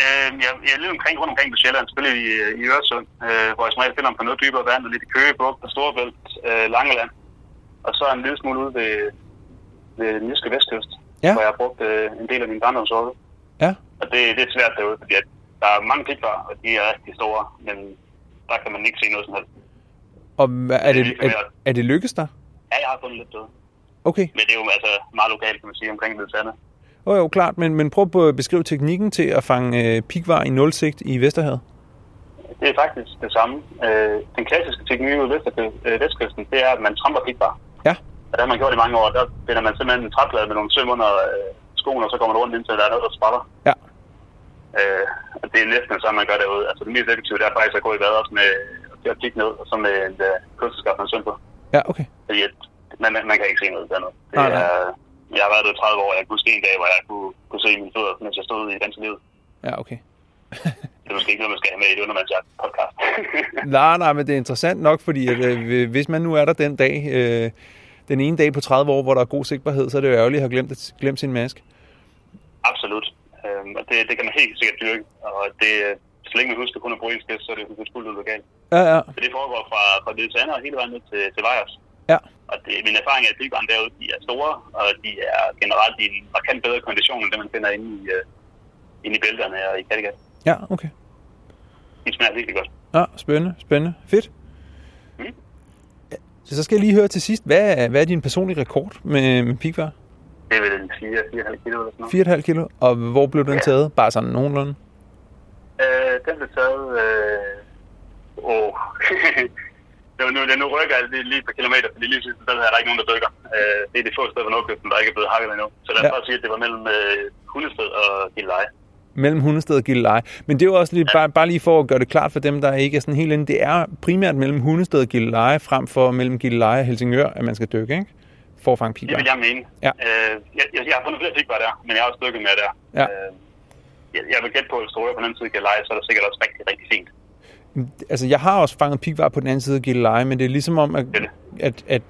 Øh, jeg, jeg er lidt omkring, rundt omkring på Sjælland, selvfølgelig i, i Øresund, øh, hvor jeg som regel finder på noget dybere vand, og lidt i Køge, Bugt og Storebælt, øh, Langeland. Og så en lille smule ude ved, ved den jyske vestkyst, Ja. hvor jeg har brugt øh, en del af min barndomsår. Ja, Og det, det er svært derude, fordi at der er mange pikler, og de er rigtig store, men der kan man ikke se noget som helst. og er det, er er, det lykkes dig? Ja, jeg har fundet lidt døde. Okay, Men det er jo altså meget lokalt, kan man sige, omkring det sande. jo, jo, klart. Men, men prøv at beskrive teknikken til at fange øh, pikvar i nulsigt i Vesterhavet. Det er faktisk det samme. Øh, den klassiske teknik ude vest, øh, vestkysten, det er, at man tramper pikbar. Ja, Og det har man gjort i mange år. Der finder man simpelthen en træplade med nogle søm under øh, skoen, og så kommer man rundt indtil der er noget, der sprætter. ja. Øh, og det er næsten sådan, man gør derude. Altså det mest effektive, det er faktisk at gå i også med at kigge ned, og så med en øh, kunstskab med søm på. Ja, okay. Fordi at, man, man, man kan ikke se noget dernede. Det Nej, nej. er, jeg har været der i 30 år, jeg kunne huske en dag, hvor jeg kunne, kunne se mine fødder, mens jeg stod i dansk liv. Ja, okay. *laughs* det er måske ikke noget, man skal have med i det undervandsjagt podcast. *laughs* nej, nej, men det er interessant nok, fordi at, øh, hvis man nu er der den dag, øh, den ene dag på 30 år, hvor der er god sigtbarhed, så er det jo ærgerligt at have glemt, glemt sin mask. Absolut. Øhm, og det, det kan man helt sikkert dyrke. Og det, så længe man husker kun at bruge en spids, så er det jo fuldt ud lokalt. Ja, ja. Så det foregår fra, fra Sander og hele vejen ned til, til Vejers. Ja. Og det, min erfaring er, at pilgerne derude de er store, og de er generelt i en markant bedre kondition, end det man finder inde i, uh, inde i bælterne og i Kattegat. Ja, okay. De smager virkelig godt. Ja, spændende, spændende. Fedt. Mm. Så, skal jeg lige høre til sidst, hvad er, hvad er din personlige rekord med, med pigvar? Det er vel en 4-4,5 kilo eller sådan noget. 4,5 kilo. Og hvor blev den Ja. taget? Bare sådan nogenlunde? Øh, den blev taget... Øh, åh, *laughs* nu, nu, nu rykker jeg lige, par kilometer, fordi lige sidst, der er der ikke nogen, der dykker. Øh, det er de få steder på Nordkysten, der ikke er blevet hakket endnu. Så lad os Ja. bare sige, at det var mellem øh, Hundested og Gilleleje. Mellem Hundested og Gilleleje. Men det er jo også lige, bare, bare lige for at gøre det klart for dem, der ikke er sådan helt inde. Det er primært mellem Hundested og Gilleleje, frem for mellem Gilleleje og Helsingør, at man skal dykke, ikke? For at fange Det pigvar. vil jeg mene. Ja. Øh, jeg, jeg, jeg har fundet flere fikvar der, men jeg har også dykket med der. Ja. Øh, jeg, jeg vil gætte på, at hvis du på den anden side af Gilleleje, så er det sikkert også rigtig, rigtig fint. Altså, jeg har også fanget pigvar på den anden side af Gilleleje, men det er ligesom om, at, Det det. at, at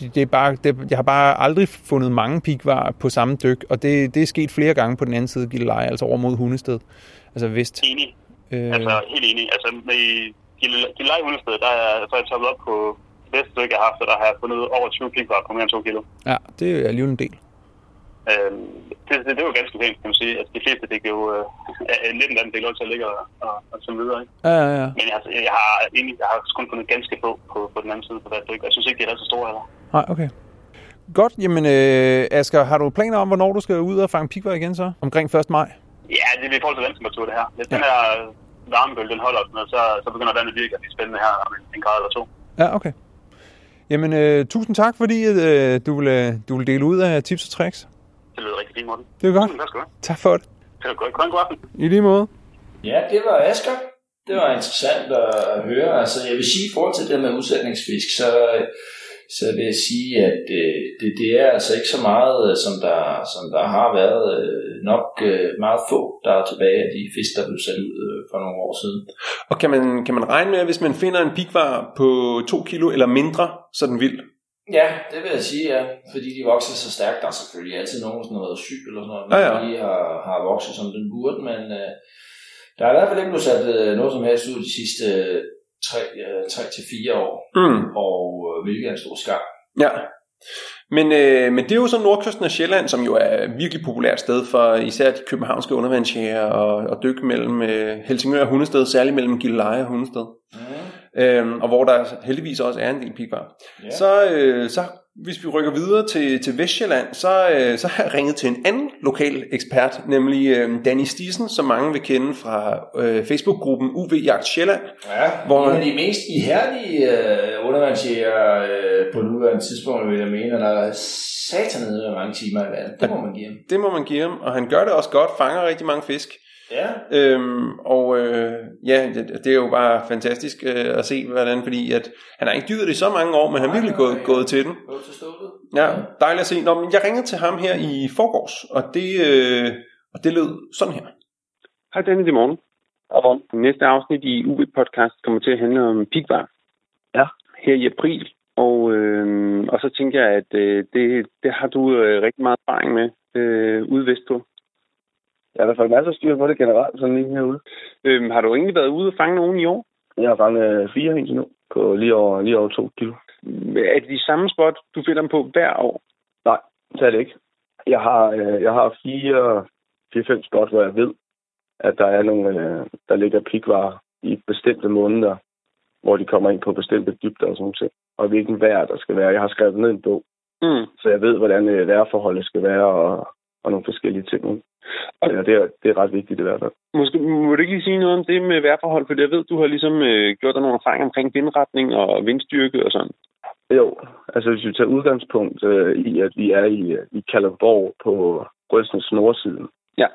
det er bare, det, jeg har bare aldrig fundet mange pigvar på samme dyk, og det, det er sket flere gange på den anden side af Gilleleje, altså over mod Hundested, altså vest. Enig. Øh, Altså, helt enig. Altså, med Gilleleje Hundested, der er, så er jeg toppet op på det bedste stykke, jeg har haft, og der har jeg fundet over 20 pikvar på mere end 2 kilo. ja, det er alligevel en del. Øh, det, det, det, jo ganske fint, kan man sige. Altså, de fleste fik jo øh, 19 af dem fik lov til at ligge og, og, og sådan videre. Ikke? Ja, ja, ja. Men altså, jeg har egentlig jeg har kun fundet ganske få på, på den anden side på hvert stykke. Jeg synes ikke, de er så store heller. Nej, okay. Godt, jamen øh, Asger, har du planer om, hvornår du skal ud og fange pigvar igen så? Omkring 1. maj? Ja, det er i forhold til vandtemperatur, det her. Hvis den her varmebølge, den holder noget, så, så begynder vandet virkelig at blive spændende her om en, en grad eller to. Ja, okay. Jamen, øh, tusind tak, fordi øh, du, vil, øh, du vil dele ud af tips og tricks. Det lyder rigtig fint, Morten. Det er godt. Tak skal du have. Tak for det. Det var godt. God aften. I lige måde. Ja, det var Asger. Det var interessant at høre. Altså, jeg vil sige, i forhold til det med udsætningsfisk, så, så vil jeg sige, at øh, det, det er altså ikke så meget, øh, som der, som der har været øh, nok øh, meget få, der er tilbage af de fisk, der blev sat ud øh, for nogle år siden. Og kan man, kan man regne med, at hvis man finder en pigvar på 2 kilo eller mindre, så er den vild? Ja, det vil jeg sige, ja. Fordi de vokser så stærkt. Der er selvfølgelig altid nogen, har været syg eller sådan noget, Ja, ja. der lige har, har vokset, som den burde, men øh, der er i hvert fald ikke blevet sat øh, noget som helst ud de sidste øh, 3-4 år, Mm. og øh, hvilket er en stor skam. Ja. Men, øh, men det er jo så nordkysten af Sjælland, som jo er et virkelig populært sted for især de københavnske undervandsjæger og, og dykke mellem øh, Helsingør og Hundested, særligt mellem Gilleleje og Hundested. Mm. Øhm, og hvor der heldigvis også er en del pigvar. Ja. Så, øh, så hvis vi rykker videre til, til Vestjylland, så, øh, så har jeg ringet til en anden lokal ekspert, nemlig øh, Danny Stisen, som mange vil kende fra øh, Facebook-gruppen UV Jagt Sjælland. Ja, Hvor- en af de mest ihærdige øh, undervandsjæger øh, på nuværende tidspunkt, vil jeg mene, der er satanede med mange timer i vandet. Det må man give ham. Det må man give ham, og han gør det også godt, fanger rigtig mange fisk. Ja, Øhm, og øh, ja, det, det er jo bare fantastisk øh, at se, hvordan, fordi at han har ikke dyrket det i så mange år, men han har virkelig gået, gået til den. gå til stålet. Ja, dejligt at se. Nå, men jeg ringede til ham her i forgårs, og det, øh, og det lød sådan her. Hej Danny, det er morgen. Godmorgen. Næste afsnit i UV podcast kommer til at handle om pigvar. Ja. Her i april. Og, øh, og så tænker jeg, at øh, det, det har du øh, rigtig meget erfaring med øh, ude vestpå. Jeg har i hvert fald masser af styr på det generelt, sådan lige herude. Øh, har du egentlig været ude og fange nogen i år? Jeg har fanget fire indtil nu, på lige over, lige over to kilo. Er det de samme spot, du finder dem på hver år? Nej, det er det ikke. Jeg har, øh, jeg har fire, fire, fem spot, hvor jeg ved, at der er nogle, øh, der ligger pikvarer i bestemte måneder, hvor de kommer ind på bestemte dybder og sådan noget. Og hvilken vejr der skal være. Jeg har skrevet ned en bog, Mm. så jeg ved, hvordan øh, vejrforholdet skal være og, og nogle forskellige ting. Og ja, det, er, det er ret vigtigt i hvert fald. Måske må du ikke lige sige noget om det med vejrforhold, for jeg ved, du har ligesom øh, gjort dig nogle erfaringer omkring vindretning og vindstyrke og sådan. Jo, altså hvis vi tager udgangspunkt øh, i, at vi er i, i Kalundborg på Røstens nordsiden, Ja.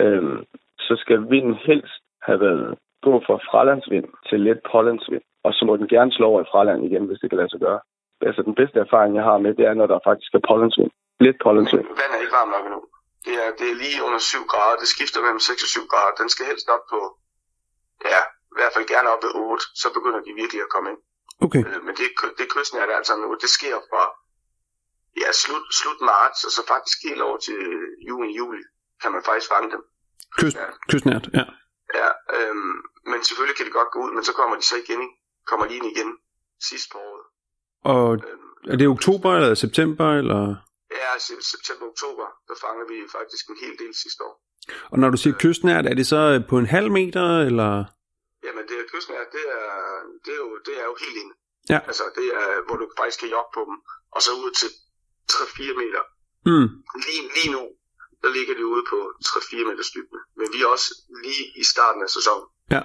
øhm, så skal vinden helst have været gå fra fralandsvind til let pålandsvind, og så må den gerne slå over i fraland igen, hvis det kan lade sig gøre. Altså den bedste erfaring, jeg har med, det er, når der faktisk er pålandsvind. Let pålandsvind. Vandet er ikke varmt nok endnu. Det er, det er lige under 7 grader. Det skifter mellem 6 og 7 grader. Den skal helst op på ja, i hvert fald gerne op ved 8, så begynder de virkelig at komme ind. Okay. Øh, men det, det kystnært er altså nu, det sker fra ja, slut, slut marts, og så faktisk helt over til juni, juli, kan man faktisk fange dem. Kyst, Ja. kystnært, ja. Ja, øhm, men selvfølgelig kan det godt gå ud, men så kommer de så igen, ikke? kommer lige ind igen sidst på året. Og Øhm, er det oktober eller september, eller... ja, se- september, oktober, der fanger vi faktisk en hel del sidste år. Og når du siger kystnært, er det så på en halv meter, eller... Jamen, det er kystnært, det er, det er, jo, det er jo helt inde. Ja. Altså, det er, hvor du faktisk kan jogge på dem, og så ud til 3-4 meter. Mm. Lige, lige nu, der ligger de ude på 3-4 meters dybde. Men vi er også lige i starten af sæsonen. Ja.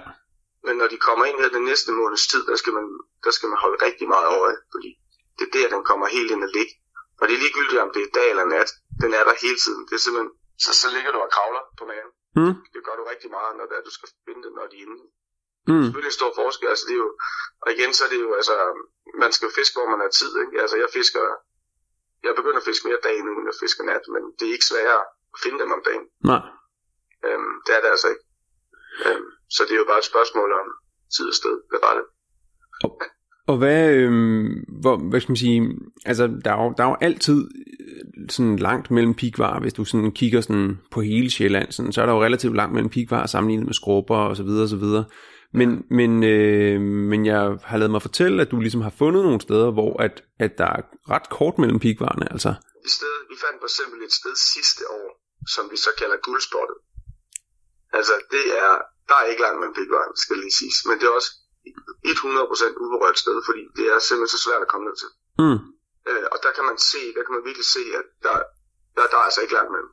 Men når de kommer ind her den næste måneds tid, der skal man, der skal man holde rigtig meget øje, fordi det er der, den kommer helt ind og ligge. Og det er ligegyldigt, om det er dag eller nat. Den er der hele tiden. Det er simpelthen, så, så ligger du og kravler på maven. Mm. Det gør du rigtig meget, når det er, du skal finde dem, når de er inde. Mm. selvfølgelig en stor forskel. Altså, det er jo, og igen, så er det jo, altså, man skal jo fiske, hvor man har tid. Ikke? Altså, jeg fisker, jeg begynder at fiske mere dagen nu, end jeg fisker nat, men det er ikke sværere at finde dem om dagen. Nej. Øhm, det er det altså ikke. Øhm, så det er jo bare et spørgsmål om tid og sted, det er det. Og hvad, øhm, hvor, hvad skal man sige, altså der er jo, der er jo altid øh, sådan langt mellem pigvarer, hvis du sådan kigger sådan på hele Sjælland, sådan, så er der jo relativt langt mellem pigvarer sammenlignet med skrubber og så videre og så videre. Men, men, øh, men jeg har lavet mig fortælle, at du ligesom har fundet nogle steder, hvor at, at der er ret kort mellem pigvarerne, altså. I stedet, vi fandt for eksempel et sted sidste år, som vi så kalder guldspottet. Altså, det er, der er ikke langt mellem pigvejen, skal lige siges, men det er også 100% uberørt sted, fordi det er simpelthen så svært at komme ned til. Mm. Øh, og der kan man se, der kan man virkelig se, at der, der, der er altså ikke langt mellem.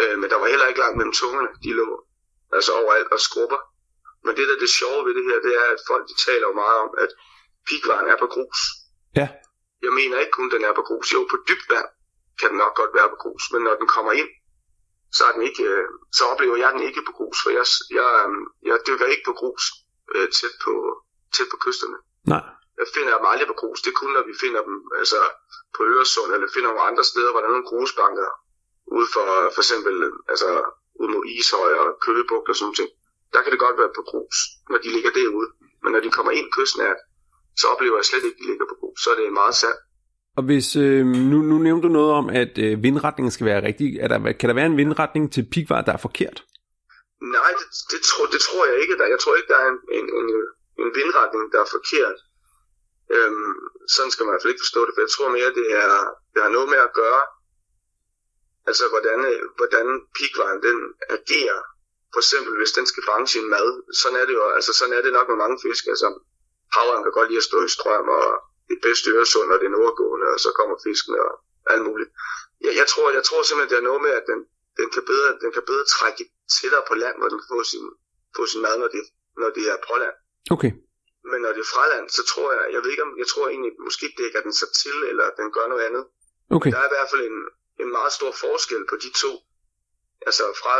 Øh, men der var heller ikke langt mellem tungerne, de lå altså overalt og skrubber. Men det der er det sjove ved det her, det er, at folk de taler jo meget om, at pigvaren er på grus. Ja. Jeg mener ikke kun, den er på grus. Jo, på dybt vand kan den nok godt være på grus, men når den kommer ind, så, er den ikke, øh, så oplever jeg den ikke på grus, for jeg, jeg, øh, jeg dykker ikke på grus øh, tæt, på, tæt på kysterne. Nej. Jeg finder dem aldrig på grus. Det er kun, når vi finder dem altså, på Øresund, eller finder nogle andre steder, hvor der er nogle grusbanker, ude for for eksempel altså, ude mod Ishøj og Køgebugt og sådan noget. Der kan det godt være på grus, når de ligger derude. Men når de kommer ind kystnært, så oplever jeg slet ikke, at de ligger på grus. Så er det meget sandt. Og hvis, øh, nu, nu nævnte du noget om, at øh, vindretningen skal være rigtig. Er der, kan der være en vindretning til pigvar, der er forkert? Nej, det, det, tror, det tror jeg ikke. Der. Jeg tror ikke, der er en, en, en, en vindretning, der er forkert. Øhm, sådan skal man i hvert fald ikke forstå det, for jeg tror mere, det, er, det har noget med at gøre, altså hvordan, øh, hvordan pigvejen den agerer. For eksempel, hvis den skal fange sin mad, sådan er det jo, altså sådan er det nok med mange fisk. Altså, havren kan godt lide at stå i strøm, og det bedste øresund, og det er nordgående, og så kommer fisken og alt muligt. Jeg, jeg, tror, jeg tror simpelthen, det er noget med, at den, den, kan bedre, den kan bedre trække tættere på land, hvor den kan få sin, få sin mad, når det, når det er på land. Okay. Men når det er fra land, så tror jeg, jeg ved ikke om, jeg tror egentlig, måske dækker den sig til, eller den gør noget andet. Okay. Der er i hvert fald en, en meget stor forskel på de to. Altså fra,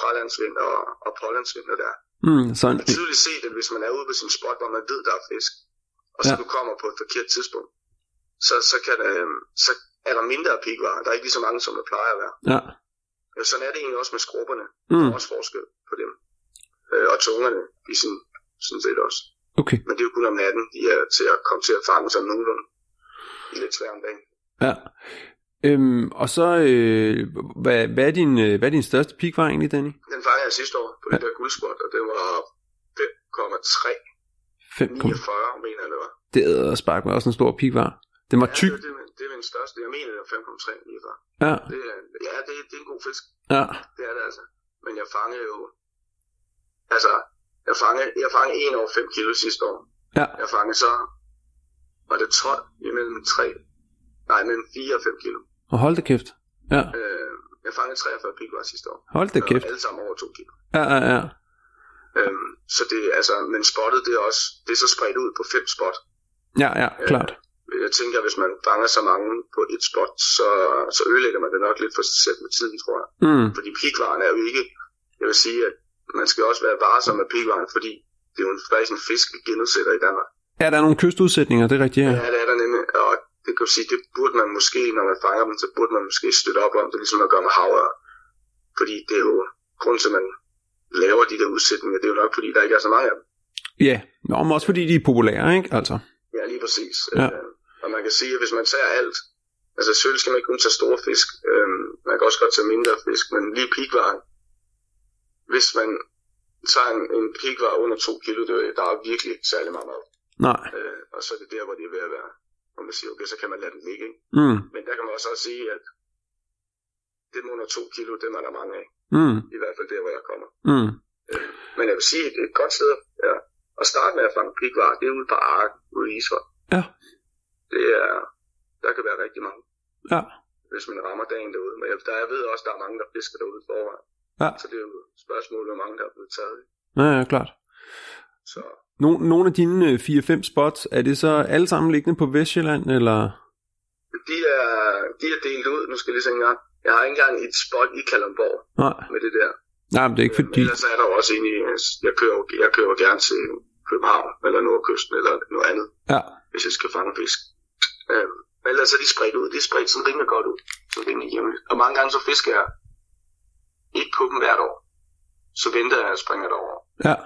fralandsvind og, og pålandsvind og der. Mm, så Man kan tydeligt se det, hvis man er ude på sin spot, hvor man ved, der er fisk. Og så Ja. du kommer på et forkert tidspunkt. Så, så, kan der, øhm, så er der mindre pigvarer. Der er ikke lige så mange, som der plejer at være. ja. Ja, sådan er det egentlig også med skrubberne. Der Mm, er også forskel på dem. Øh, og tungerne, de sådan, sådan set også. okay. Men det er jo kun om natten, de er til at komme til at fange sig nogenlunde. Det er lidt svært om dagen. Ja. Øhm, og så, øh, hvad, hvad, er din, øh, hvad er din største pigvar egentlig, Danny? Den fangede jeg sidste år på ja. det der guldspot, og det var 5,3 5, 49, mener jeg det var. det er spark med også en stor pigvar. Den var tyk. Ja, det, det, min- det er min største. Jeg mener, det var 5,3 49. Ja, Det er, ja, det, det er en god fisk. ja. Det er det altså. Men jeg fangede jo... Altså, jeg fangede, jeg fangede 1 over 5 kilo sidste år. Ja. Jeg fangede så... Var det 12 imellem 3... Nej, mellem 4 og 5 kilo. Og hold da kæft. Ja, Øh, jeg fangede 43 pigvar sidste år. hold da Og kæft. alle sammen over 2 kilo. Ja, ja, ja. Øhm, så det er altså, men spottet det er også, det er så spredt ud på fem spot. Ja, ja, klart. Jeg tænker, hvis man fanger så mange på et spot, så, så ødelægger man det nok lidt for sig selv med tiden, tror jeg. Mm, Fordi pigvaren er jo ikke, jeg vil sige, at man skal også være varsom med pigvaren, fordi det er jo en, faktisk en fisk, vi genudsætter i Danmark. ja, der er nogle kystudsætninger, det er rigtigt, ja. Ja, det er der nemlig, og det kan sige, det burde man måske, når man fanger dem, så burde man måske støtte op om det, ligesom man gør med havre. Fordi det er jo grund til, at man laver de der udsætninger, det er jo nok fordi, der ikke er så mange af dem. Ja, Nå, men også fordi de er populære, ikke? Altså. Ja, lige præcis. Ja. Øh, og man kan sige, at hvis man tager alt, altså selvfølgelig skal man ikke kun tage store fisk, øh, man kan også godt tage mindre fisk, men lige pikvaren, hvis man tager en, en pikvar under 2 kilo, det, der er virkelig særlig meget mad. Nej. Øh, og så er det der, hvor det er ved at være, hvor man siger, okay, så kan man lade den ligge, ikke? Mm. Men der kan man også sige, at dem under 2 kilo, dem er der mange af. Mm. I hvert fald der, hvor jeg kommer. Mm. Men jeg vil sige, at et godt sted ja, at starte med at fange pikvar, det er ude på Ark, ude i Isvold. Ja. Det er, der kan være rigtig mange, Ja. hvis man rammer dagen derude. Men jeg, der, jeg ved også, der er mange, der fisker derude forvejen. Ja. Så det er jo et spørgsmål, hvor mange der er blevet taget. Ja, ja, klart. Så No, nogle af dine øh, 4-5 spots, er det så alle sammen liggende på Vestjylland, eller? de er, de er delt ud, nu skal jeg lige se en gang. Jeg har ikke engang et spot i Kalundborg Nej, med det der. Nej men det er ikke Men fordi... ellers er der også en i, jeg kører, jo- jeg kører gerne til København, eller Nordkysten, eller noget andet, Ja, hvis jeg skal fange fisk. Øhm, men ellers er de spredt ud. De er spredt sådan rimelig godt ud. Så rimelig jævnligt. Og mange gange så fisker jeg ikke på dem hvert år. Så venter jeg og springer derover. ja.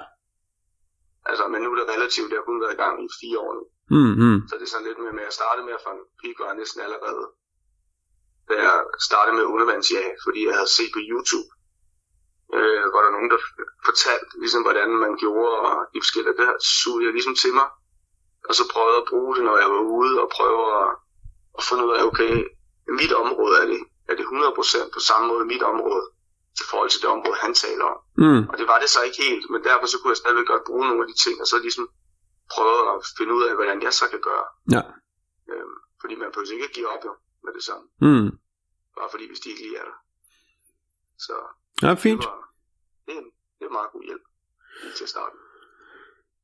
Altså, men nu er det relativt, det har kun været i gang i fire år nu. Mm, mm. Så det er sådan lidt med, med at starte med at fange piker næsten allerede. Da jeg startede med undervandsjag, fordi jeg havde set på YouTube, øh, hvor der nogen, der fortalte, ligesom hvordan man gjorde, og de forskellige der sugede jeg ligesom til mig. Og så prøvede at bruge det, når jeg var ude, og prøve at, at finde ud af, okay, mit område er det, er det 100% på samme måde mit område, i forhold til det område, han taler om. Mm. Og det var det så ikke helt, men derfor så kunne jeg stadigvæk godt bruge nogle af de ting, og så ligesom prøve at finde ud af, hvordan jeg så kan gøre. Ja. Øhm, fordi man behøver ikke at give op jo med det samme. Mm. Bare fordi, hvis de ikke lige er der. Så Ja, det fint. var det er, det er meget god hjælp til at starte.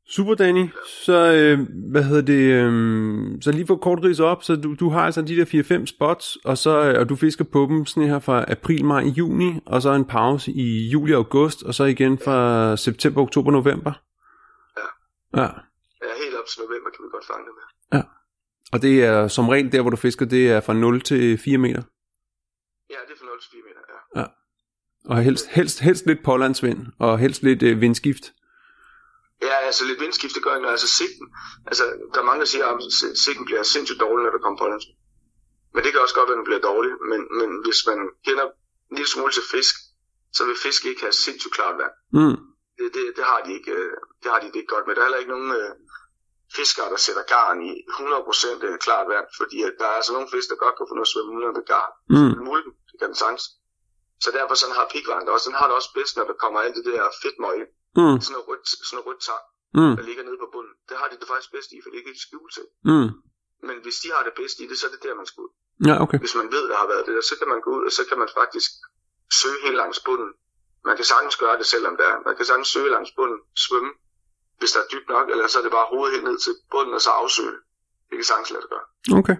Super, Danny. Så, øh, hvad hedder det, øh, så lige for kort ridse op, så du, du har altså de der 4-5 spots, og, så, øh, og du fisker på dem sådan her fra april, maj, juni, og så en pause i juli og august, og så igen fra september, oktober, november. Ja. Ja, Ja, helt op til november kan vi godt fange det med. og det er som regel der, hvor du fisker, det er fra 0 til 4 meter. Ja, det er for 0 til 4 meter, ja. Og helst, helst, helst lidt pålandsvind, og helst lidt øh, vindskift. Ja, altså lidt vindskift, det gør ikke noget. Altså sigten, altså der er mange, der siger, at si- sigten bliver sindssygt dårlig, når der kommer på Men det kan også godt være, at den bliver dårlig. Men, men hvis man kender en lille smule til fisk, så vil fisk ikke have sindssygt klart vand. Mm. Det, det, det, har de ikke, øh, det har de det ikke godt med. Der er heller ikke nogen øh, fiskere, der sætter garn i 100% øh, klart vand, fordi at der er altså nogle fisk, der godt kan få noget at svømme uden med garn. Mm. Mulden, det kan den sagtens. Så derfor sådan har pikvaren det også. Den har det også bedst, når der kommer alt det der fedtmøg ind. Mm. Sådan noget rødt, sådan noget rødt tang, Mm. der ligger nede på bunden. Det har de det faktisk bedst i, for det er ikke et skjul til. Mm. Men hvis de har det bedst i det, så er det der, man skal ud. Ja, okay. Hvis man ved, der har været det der, så kan man gå ud, og så kan man faktisk søge helt langs bunden. Man kan sagtens gøre det, selvom der er. Man kan sagtens søge langs bunden, svømme, hvis der er dybt nok, eller så er det bare hovedet helt ned til bunden, og så afsøge. Det kan sagtens lade det gøre. Okay.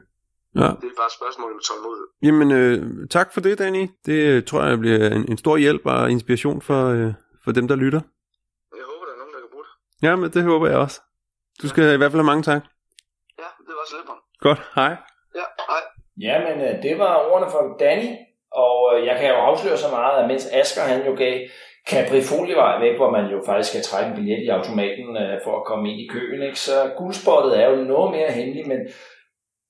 Ja. Det er bare et spørgsmål om tålmodighed. Jamen, øh, tak for det, Danny. Det øh, tror jeg bliver en, en stor hjælp og inspiration for, øh, for dem, der lytter. Jeg håber, der er nogen, der kan bruge det. Ja, men det håber jeg også. Du skal i hvert fald have mange tak. Ja, det var så lidt. Godt, hej. Ja, hej. Jamen, øh, det var ordene fra Danny, og øh, jeg kan jo afsløre så meget, at mens Asger han jo gav Capri Folievej væk, hvor man jo faktisk skal trække en billet i automaten øh, for at komme ind i køen, ikke? så guldspottet er jo noget mere hemmeligt, men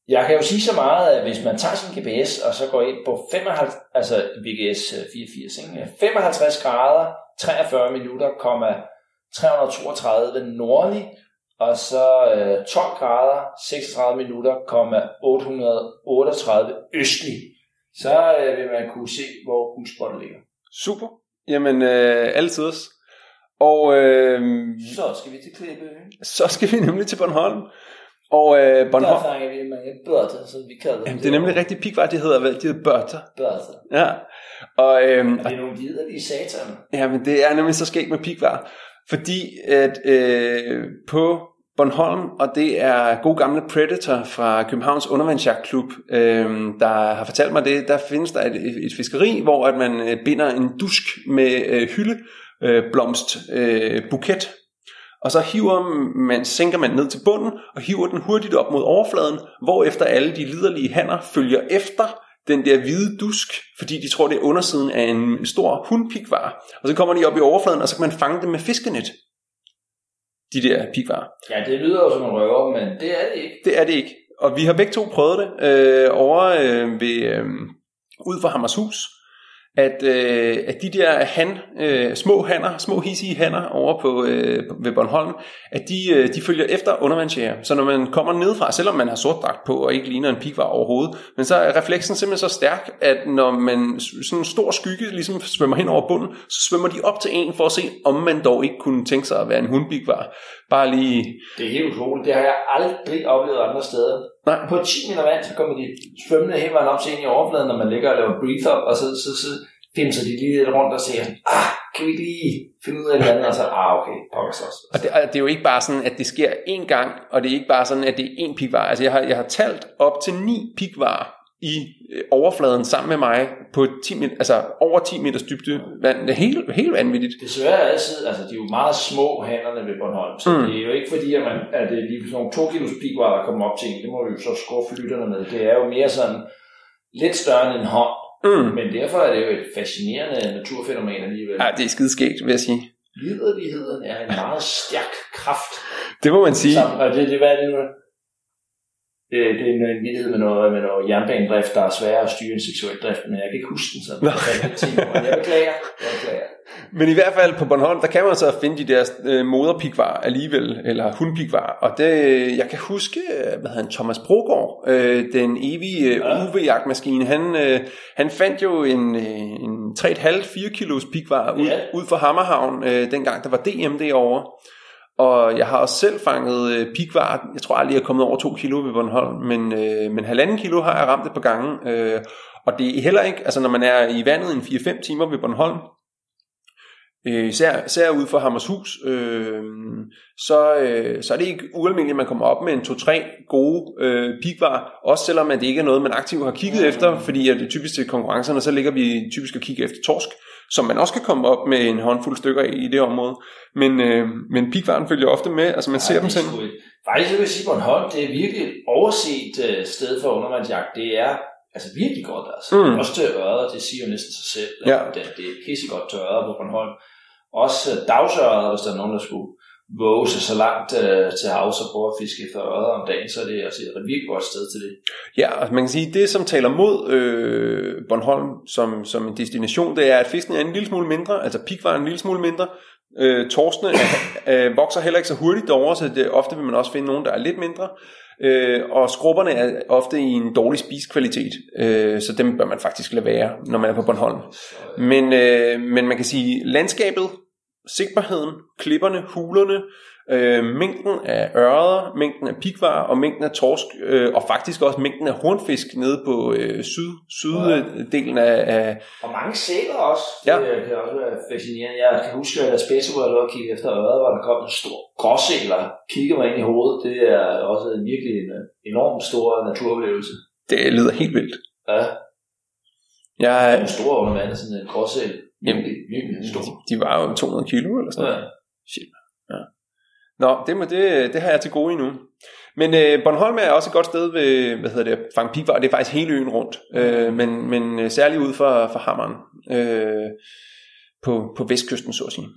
jeg kan jo sige så meget, at hvis man tager sin GPS og så går ind på 55, altså VGS 84, ikke? 55 grader, 43 minutter, 332 nordlig, og så øh, 12 grader, 36 minutter, 838 østlig, så øh, vil man kunne se, hvor guldspottet ligger. Super. Jamen, øh, altid. Og øh, Så skal vi til Klippeøen. så skal vi nemlig til Bornholm. Og øh, Der Bornholm, fanger vi mange børter, som vi kalder dem. jamen, det er nemlig rigtig pikvar, det hedder vel, de hedder børter. Børter. Ja. Og, øh, Og det er nogle liderlige satan. Ja, men det er nemlig så skægt med pikvar, fordi at øh, på Bornholm, og det er god gamle Predator fra Københavns Undervandsjagtklub, øh, der har fortalt mig det, der findes der et, et fiskeri, hvor at man øh, binder en dusk med øh, hylde, øh, blomst, øh, buket, og så hiver man, sænker man ned til bunden, og hiver den hurtigt op mod overfladen, hvorefter alle de liderlige hanner følger efter den der hvide dusk, fordi de tror, det er undersiden af en stor hundpigvar. Og så kommer de op i overfladen, og så kan man fange dem med fiskenet. De der pigvarer. Ja, det lyder jo som en røver, men det er det ikke. Det er det ikke. Og vi har begge to prøvet det øh, over øh, ved, øh, ud for Hammershus, at, øh, at de der han, øh, små hanner, små hissige hanner over på, øh, ved Bornholm, at de, øh, de følger efter undervandsjæger. Så når man kommer nedefra, selvom man har sort dragt på og ikke ligner en pigvar overhovedet, men så er refleksen simpelthen så stærk, at når man sådan en stor skygge ligesom svømmer hen over bunden, så svømmer de op til en for at se, om man dog ikke kunne tænke sig at være en hundpigvar. Bare lige... Det er helt utroligt. Det har jeg aldrig oplevet andre steder. Nej. På 10 meter vand, så kommer de svømmende hele vejen op til en i overfladen, når man ligger og laver breathe up, og så, så, så finser de lige lidt rundt og siger, ah, kan vi ikke lige finde ud af det andet? Og så, ah, okay, pokker så. Og det, og det er jo ikke bare sådan, at det sker én gang, og det er ikke bare sådan, at det er én pigvar. Altså jeg har, jeg har talt op til ni pigvar i øh, overfladen sammen med mig på 10 meter, altså over 10 meters dybde vand. Det er helt, helt vanvittigt. Desværre er altid, altså de er jo meget små handlerne ved Bornholm, så Mm. det er jo ikke fordi, at, man, at det er lige sådan nogle 2 kilos pigvar, der kommer op til en. Det må vi jo så skuffe lytterne med. Det er jo mere sådan lidt større end en hånd, Mm. men derfor er det jo et fascinerende naturfænomen alligevel. Ja, det er skideskægt, vil jeg sige. Liderligheden er en meget stærk kraft. Det må man sige. Sammen, og det, det, hvad er det nu? Det, det er en vidighed med noget, med noget jernbanedrift, der er sværere at styre en seksuel drift, men jeg kan ikke huske den sådan. Jeg beklager. Jeg beklager. Men i hvert fald på Bornholm, der kan man så finde de der øh, alligevel, eller hundpigvar. Og det, jeg kan huske, øh, hvad han, Thomas Brogaard, øh, den evige øh, Ja. UV-jagtmaskine, han, øh, han fandt jo en, øh, en 3,5-4 kilos pigvar ud, Ja. ud for Hammerhavn, øh, dengang der var DM derovre. Og jeg har også selv fanget øh, pigvar, jeg tror aldrig, jeg er kommet over 2 kilo ved Bornholm, men, øh, men halvanden kilo har jeg ramt et par gange. Øh, og det er heller ikke, altså når man er i vandet en 4-5 timer ved Bornholm, øh, især, især ude for Hammershus, øh, så, øh, så er det ikke ualmindeligt, at man kommer op med en 2-3 gode øh, pigvar, også selvom at det ikke er noget, man aktivt har kigget efter, fordi at det typisk til konkurrencerne, så ligger vi typisk og kigger efter torsk, som man også kan komme op med en håndfuld stykker i, i det område. Men, øh, men pigvaren følger ofte med, altså man ser Ej, dem ikke- Faktisk jeg vil sige, Bornholm, det er virkelig et overset øh, sted for undervandsjagt. Det er altså virkelig godt, altså. Mm. Også til ørder, det siger jo næsten sig selv. at Ja. Det, det er pissegodt til ørder på Bornholm. Også øh, dagsørder, hvis der er nogen, der skulle våge sig så langt øh, til havs og prøve at fiske efter ørder om dagen, så er det altså et virkelig godt sted til det. Ja, altså man kan sige, det som taler mod øh, Bornholm som, som en destination, det er, at fisken er en lille smule mindre, altså pigvaren en lille smule mindre, øh, torskene er, øh, vokser heller ikke så hurtigt derovre, så det, ofte vil man også finde nogen, der er lidt mindre, øh, og skrubberne er ofte i en dårlig spiskvalitet, øh, så dem bør man faktisk lade være, når man er på Bornholm. Men, øh, men man kan sige, landskabet, sigtbarheden, klipperne, hulerne, øh, mængden af ørder, mængden af pigvar og mængden af torsk, øh, og faktisk også mængden af hornfisk nede på øh, syd, syddelen af, af... Og mange sæler også. Ja. Det kan også være fascinerende. Jeg kan huske, at da Spæse var og kigge efter ørder, hvor der kom en stor gråsæl og kiggede mig ind i hovedet. Det er også en virkelig en øh, enormt stor naturoplevelse. Det lyder helt vildt. Ja, Jeg, en stor under sådan en gråsæl. Virkelig, virkelig stor. de var jo 200 kilo eller sådan noget. Ja. Shit. Ja. Nå, det, må, det, det har jeg til gode endnu. Men øh, Bornholm er også et godt sted ved, hvad hedder det, fange pigvar. Det er faktisk hele øen rundt. Øh, men, men øh, særligt ude for, for Hammeren. Øh, på, på vestkysten, så at sige.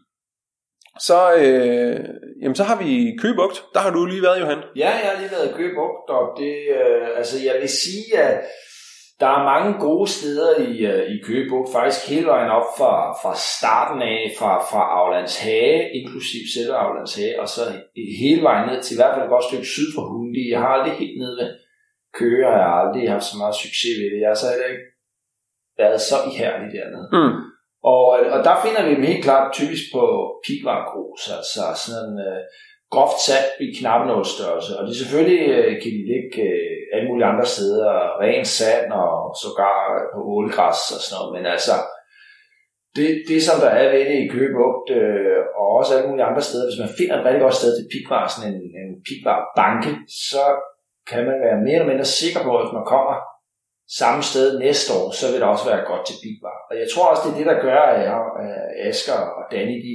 Så, øh, jamen, så har vi Køgebugt. Der har du lige været, Johan. Ja, jeg har lige været i Køgebugt, og det, øh, altså jeg vil sige, at der er mange gode steder i, øh, i Køgebugt, faktisk hele vejen op fra, fra starten af, fra, fra Aulands Hage, inklusiv selve Aulands Hage, og så hele vejen ned til i hvert fald et godt stykke syd for Hundi. Jeg har aldrig helt nede ved Køge, og jeg har aldrig haft så meget succes ved det. Jeg har så heller ikke været så ihærdig dernede. Mm. Og, og der finder vi dem helt klart typisk på pigvargrus, altså sådan en øh, groft sat i knappenålstørrelse. Og de selvfølgelig øh, kan de ligge øh, alle mulige andre steder, ren sand og sågar på ålegræs og sådan noget. Men altså, det, det som der er ved det i Køgebugt, øh, og også alle mulige andre steder, hvis man finder et rigtig godt sted til pigvar, sådan en, en pigvarbanke, så kan man være mere eller mindre sikker på, at hvis man kommer samme sted næste år, så vil det også være godt til pigvar. Og jeg tror også, det er det, der gør, at jeg, at Asger og Danny, de,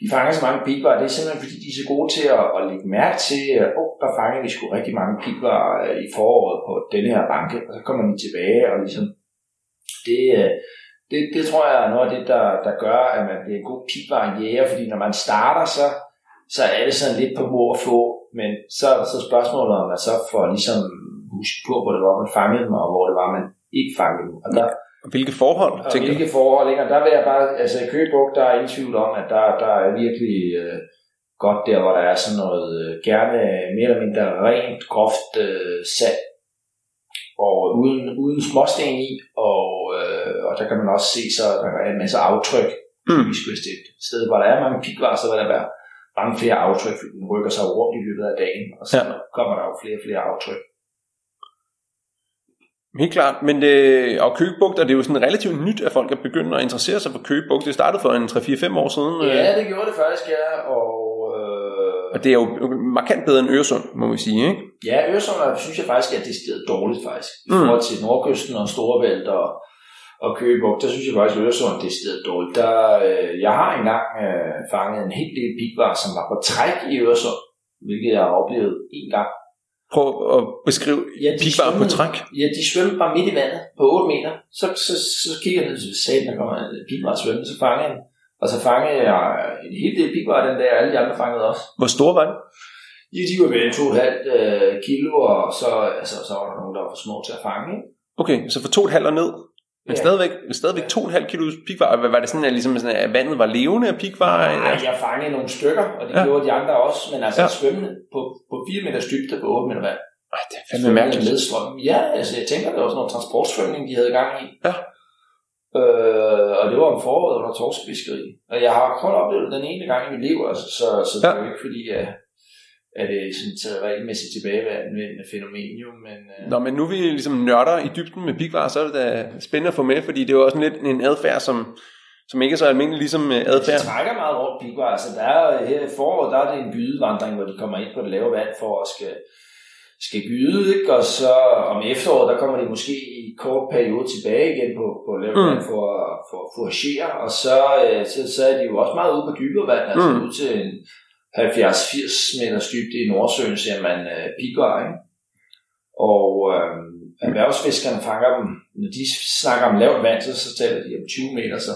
de fanger så mange pigvar. Det er simpelthen, fordi de er så gode til at, at lægge mærke til, at oh, der fanger vi sgu rigtig mange piber øh, i foråret på den her banke, og så kommer de tilbage og ligesom det, øh, det, det tror jeg er noget af det, der, der gør, at man bliver en god pigvaren fordi når man starter, så, så er det sådan lidt på mor at få, men så så spørgsmålet, om man så får ligesom huske på, hvor det var, man fangede dem, og hvor det var, man ikke fangede dem. Og der, hvilke forhold, og tænker hvilke forhold, ikke? Og der vil jeg bare, altså i Køgebugt, der er ingen tvivl om, at der, der er virkelig øh, godt der, hvor der er sådan noget, øh, gerne mere eller mindre rent, groft øh, sand, og uden, uden småsten i, og, øh, og der kan man også se, så der er en masse aftryk, Mm. hvis det er et sted, hvor der er mange pigvarer, så vil der være mange flere aftryk, fordi den rykker sig rundt i løbet af dagen, og så ja. kommer der jo flere og flere aftryk. Helt klart, men øh, og Køgebugt, og det er jo sådan relativt nyt, at folk er begyndt at interessere sig for Køgebugt. Det startede for en 3-4-5 år siden, øh, Ja, det gjorde det faktisk, ja, og... Øh, og det er jo markant bedre end Øresund, må vi sige, ikke? Ja, Øresund er- synes jeg faktisk er decideret dårligt faktisk. I Mm. forhold til Nordkysten og Storebælt og, og Køgebugt, der synes jeg faktisk, at Øresund er decideret dårligt. Der, øh, jeg har engang øh, fanget en helt del pigvar, som var på træk i Øresund, hvilket jeg har oplevet en gang. Prøv at beskrive ja, de pigvarer på træk. Ja, de svømte bare midt i vandet på 8 meter. Så, så, så kigger jeg ned til salen, der kommer en pigvar svømme, så fanger jeg den. Og så fangede jeg en hel del pigvar den og alle de andre fangede også. Hvor store var det? Ja, de var vel 2,5 øh, kilo, og så, altså, så var der nogen, der var for små til at fange. Okay, så fra 2,5 og ned. Men Ja. stadigvæk, stadigvæk 2,5 kilo pigvar. Hvad Var det sådan, at, ligesom sådan, at vandet var levende af pigvar? Nej, jeg fangede nogle stykker, og det Ja. gjorde de andre også, men altså Ja. svømmende på, på 4 meter dybde på 8 meter vand. Ej, det er fandme mærkeligt. Med strøm. Ja, altså jeg tænker, det var sådan noget transportsvømning, de havde gang i. Ja. Øh, og det var om foråret under torskfiskeri. Og jeg har kun oplevet den ene gang i mit liv, altså, så, så det Ja. er jo ikke fordi, at, at det er sådan et regelmæssigt tilbageværende fænomen, jo, men... Øh, Nå, men nu er vi ligesom nørder i dybden med pigvar, så er det da spændende at få med, fordi det er jo også lidt en adfærd, som, som ikke er så almindelig ligesom øh, adfærd. De trækker meget rundt pigvar. Altså, der er, her i foråret, der er det en gydevandring, hvor de kommer ind på det lave vand for at skal, skal gyde, ikke? og så om efteråret, der kommer de måske i en kort periode tilbage igen på, på lavt Mm. vand for, at- for at foragere, og så, øh, så, så er de jo også meget ude på dybere vand, altså Mm. ud til en 70-80 meters dybde i Nordsøen, ser man øh, pigvar, ikke? Og øh, erhvervsfiskerne fanger dem, når de snakker om lavt vand, så, så taler de om 20 meter, så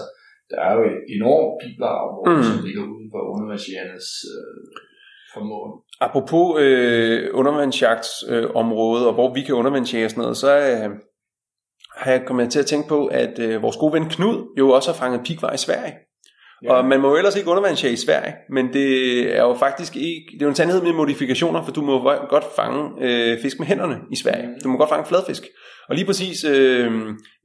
der er jo et enormt pigvarområde, Mm. som ligger uden for undervandsjægernes øh, formål. Apropos øh, undervandsjagtsområdet, øh, område, og hvor vi kan undervandsjage og sådan noget, så øh, har jeg kommet til at tænke på, at øh, vores gode ven Knud jo også har fanget pigvar i Sverige. Ja. Og man må jo ellers ikke undervandsjage i Sverige, men det er jo faktisk ikke, det er jo en sandhed med modifikationer, for du må godt fange øh, fisk med hænderne i Sverige. Mhm. Du må godt fange fladfisk. Og lige præcis øh,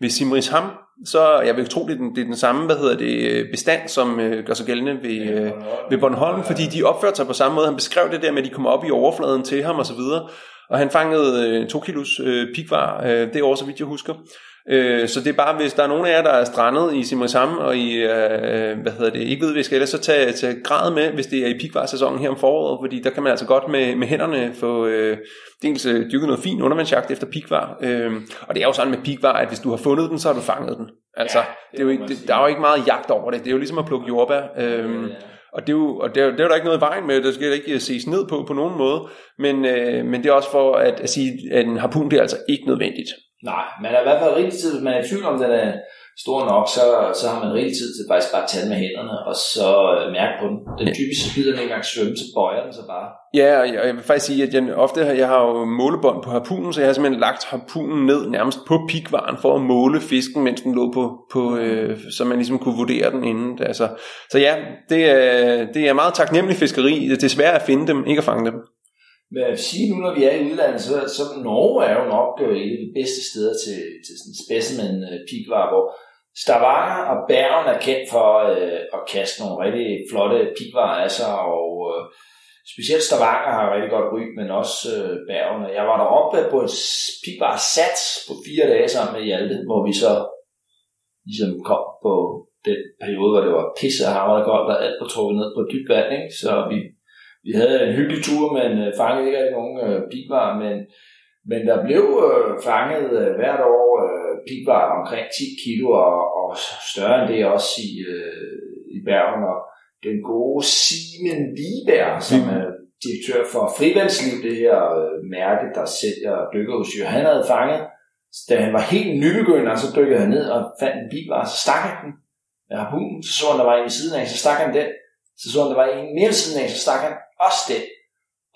ved Simrisham, så jeg vil tro, det er den, det er den samme, hvad hedder det, bestand, som øh, gør sig gældende ved, øh, ved Bornholm, fordi de opførte sig på samme måde. Han beskrev det der med, at de kom op i overfladen til ham og så videre. Og han fangede øh, to kilos øh, pigvar øh, det år, så vidt jeg husker. Øh, så det er bare, hvis der er nogen af jer, der er strandet i Simrisam, og I øh, hvad hedder det, ikke ved, hvad I skal så tag, tag grad med, hvis det er i pigvarsæsonen her om foråret, fordi der kan man altså godt med, med hænderne få øh, dels øh, dyrket noget fin undervandsjagt efter pigvar. Øh, og det er jo sådan med pigvar, at hvis du har fundet den, så har du fanget den. Altså, Ja, ja, det det er jo ikke, det, der er jo ikke meget jagt over det. Det er jo ligesom at plukke jordbær. Øh, og det er jo og det er, det er der ikke noget i vejen med, det skal ikke ses ned på på nogen måde, men, øh, men det er også for at, at sige, at en harpun det er altså ikke nødvendigt. Nej, man er i hvert fald rigtig tid, hvis man er i tvivl om, den er stor nok, så, så har man rigtig tid til faktisk bare at tage den med hænderne, og så øh, mærke på den. Den typisk så gider den ikke engang svømme, så bøjer den sig bare. Ja, og jeg, vil faktisk sige, at jeg ofte har, jeg har jo målebånd på harpunen, så jeg har simpelthen lagt harpunen ned nærmest på pigvaren for at måle fisken, mens den lå på, på øh, så man ligesom kunne vurdere den inden. Altså, så ja, det er, det er meget taknemmelig fiskeri. Det er svært at finde dem, ikke at fange dem. Men jeg vil sige nu, når vi er i udlandet, så, så Norge er jo nok øh, et af de bedste steder til, til sådan specimen øh, pigvar, hvor Stavanger og Bergen er kendt for øh, at kaste nogle rigtig flotte pigvar af sig, og øh, specielt Stavanger har rigtig godt ry, men også øh, Bergen. Jeg var deroppe på et pigvar sats på fire dage sammen med Hjalte, hvor vi så ligesom kom på den periode, hvor det var pisse og hamrende koldt, og alt var trukket ned på dybt vand, ikke? så vi vi havde en hyggelig tur, men øh, fangede ikke rigtig nogen øh, pigvar, men, men der blev øh, fanget øh, hvert år øh, pigvar omkring 10 kilo, og, og større end det også i, øh, i Bergen, og den gode Simon Viberg, som er direktør for Frivandsliv, det her øh, mærke, der sælger dykkerudstyr, han havde fanget. Da han var helt nybegynder, så dykkede han ned og fandt en pigvar, så stak han den. Med harpunen, så så han, der var en ved siden af, så stak han den, så så han, der var en mere siden af, så stak han også den.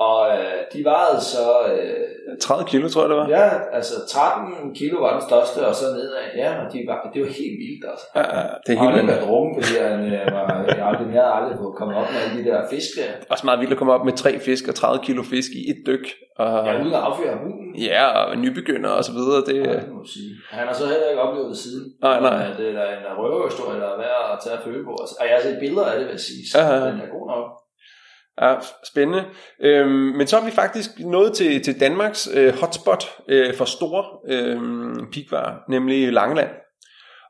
Og øh, de vejede så... Øh, 30 kilo, tror jeg, det var. Ja, altså 13 kilo var den største, og så nedad. Ja, og de var, det var helt vildt, altså. Ja, ja, det er Han helt vildt. lidt drungen, fordi han øh, var, jeg aldrig, jeg havde aldrig fået komme op med alle de der fisk der. Også meget vildt at komme op med tre fisk og 30 kilo fisk i et dyk. Og, Ja, uden at affyre hunden. ja, og nybegynder og så videre. Det, Ja, det må sige. Han har så heller ikke oplevet det siden. Nej, nej. At det er en røverhistorie, der er værd at tage at føle på. Og jeg har set billeder af det, vil jeg sige. Så ja, ja. den er god nok. Ja, spændende. Øhm, men så er vi faktisk nået til, til Danmarks øh, hotspot øh, for store øh, pigvarer, nemlig Langeland.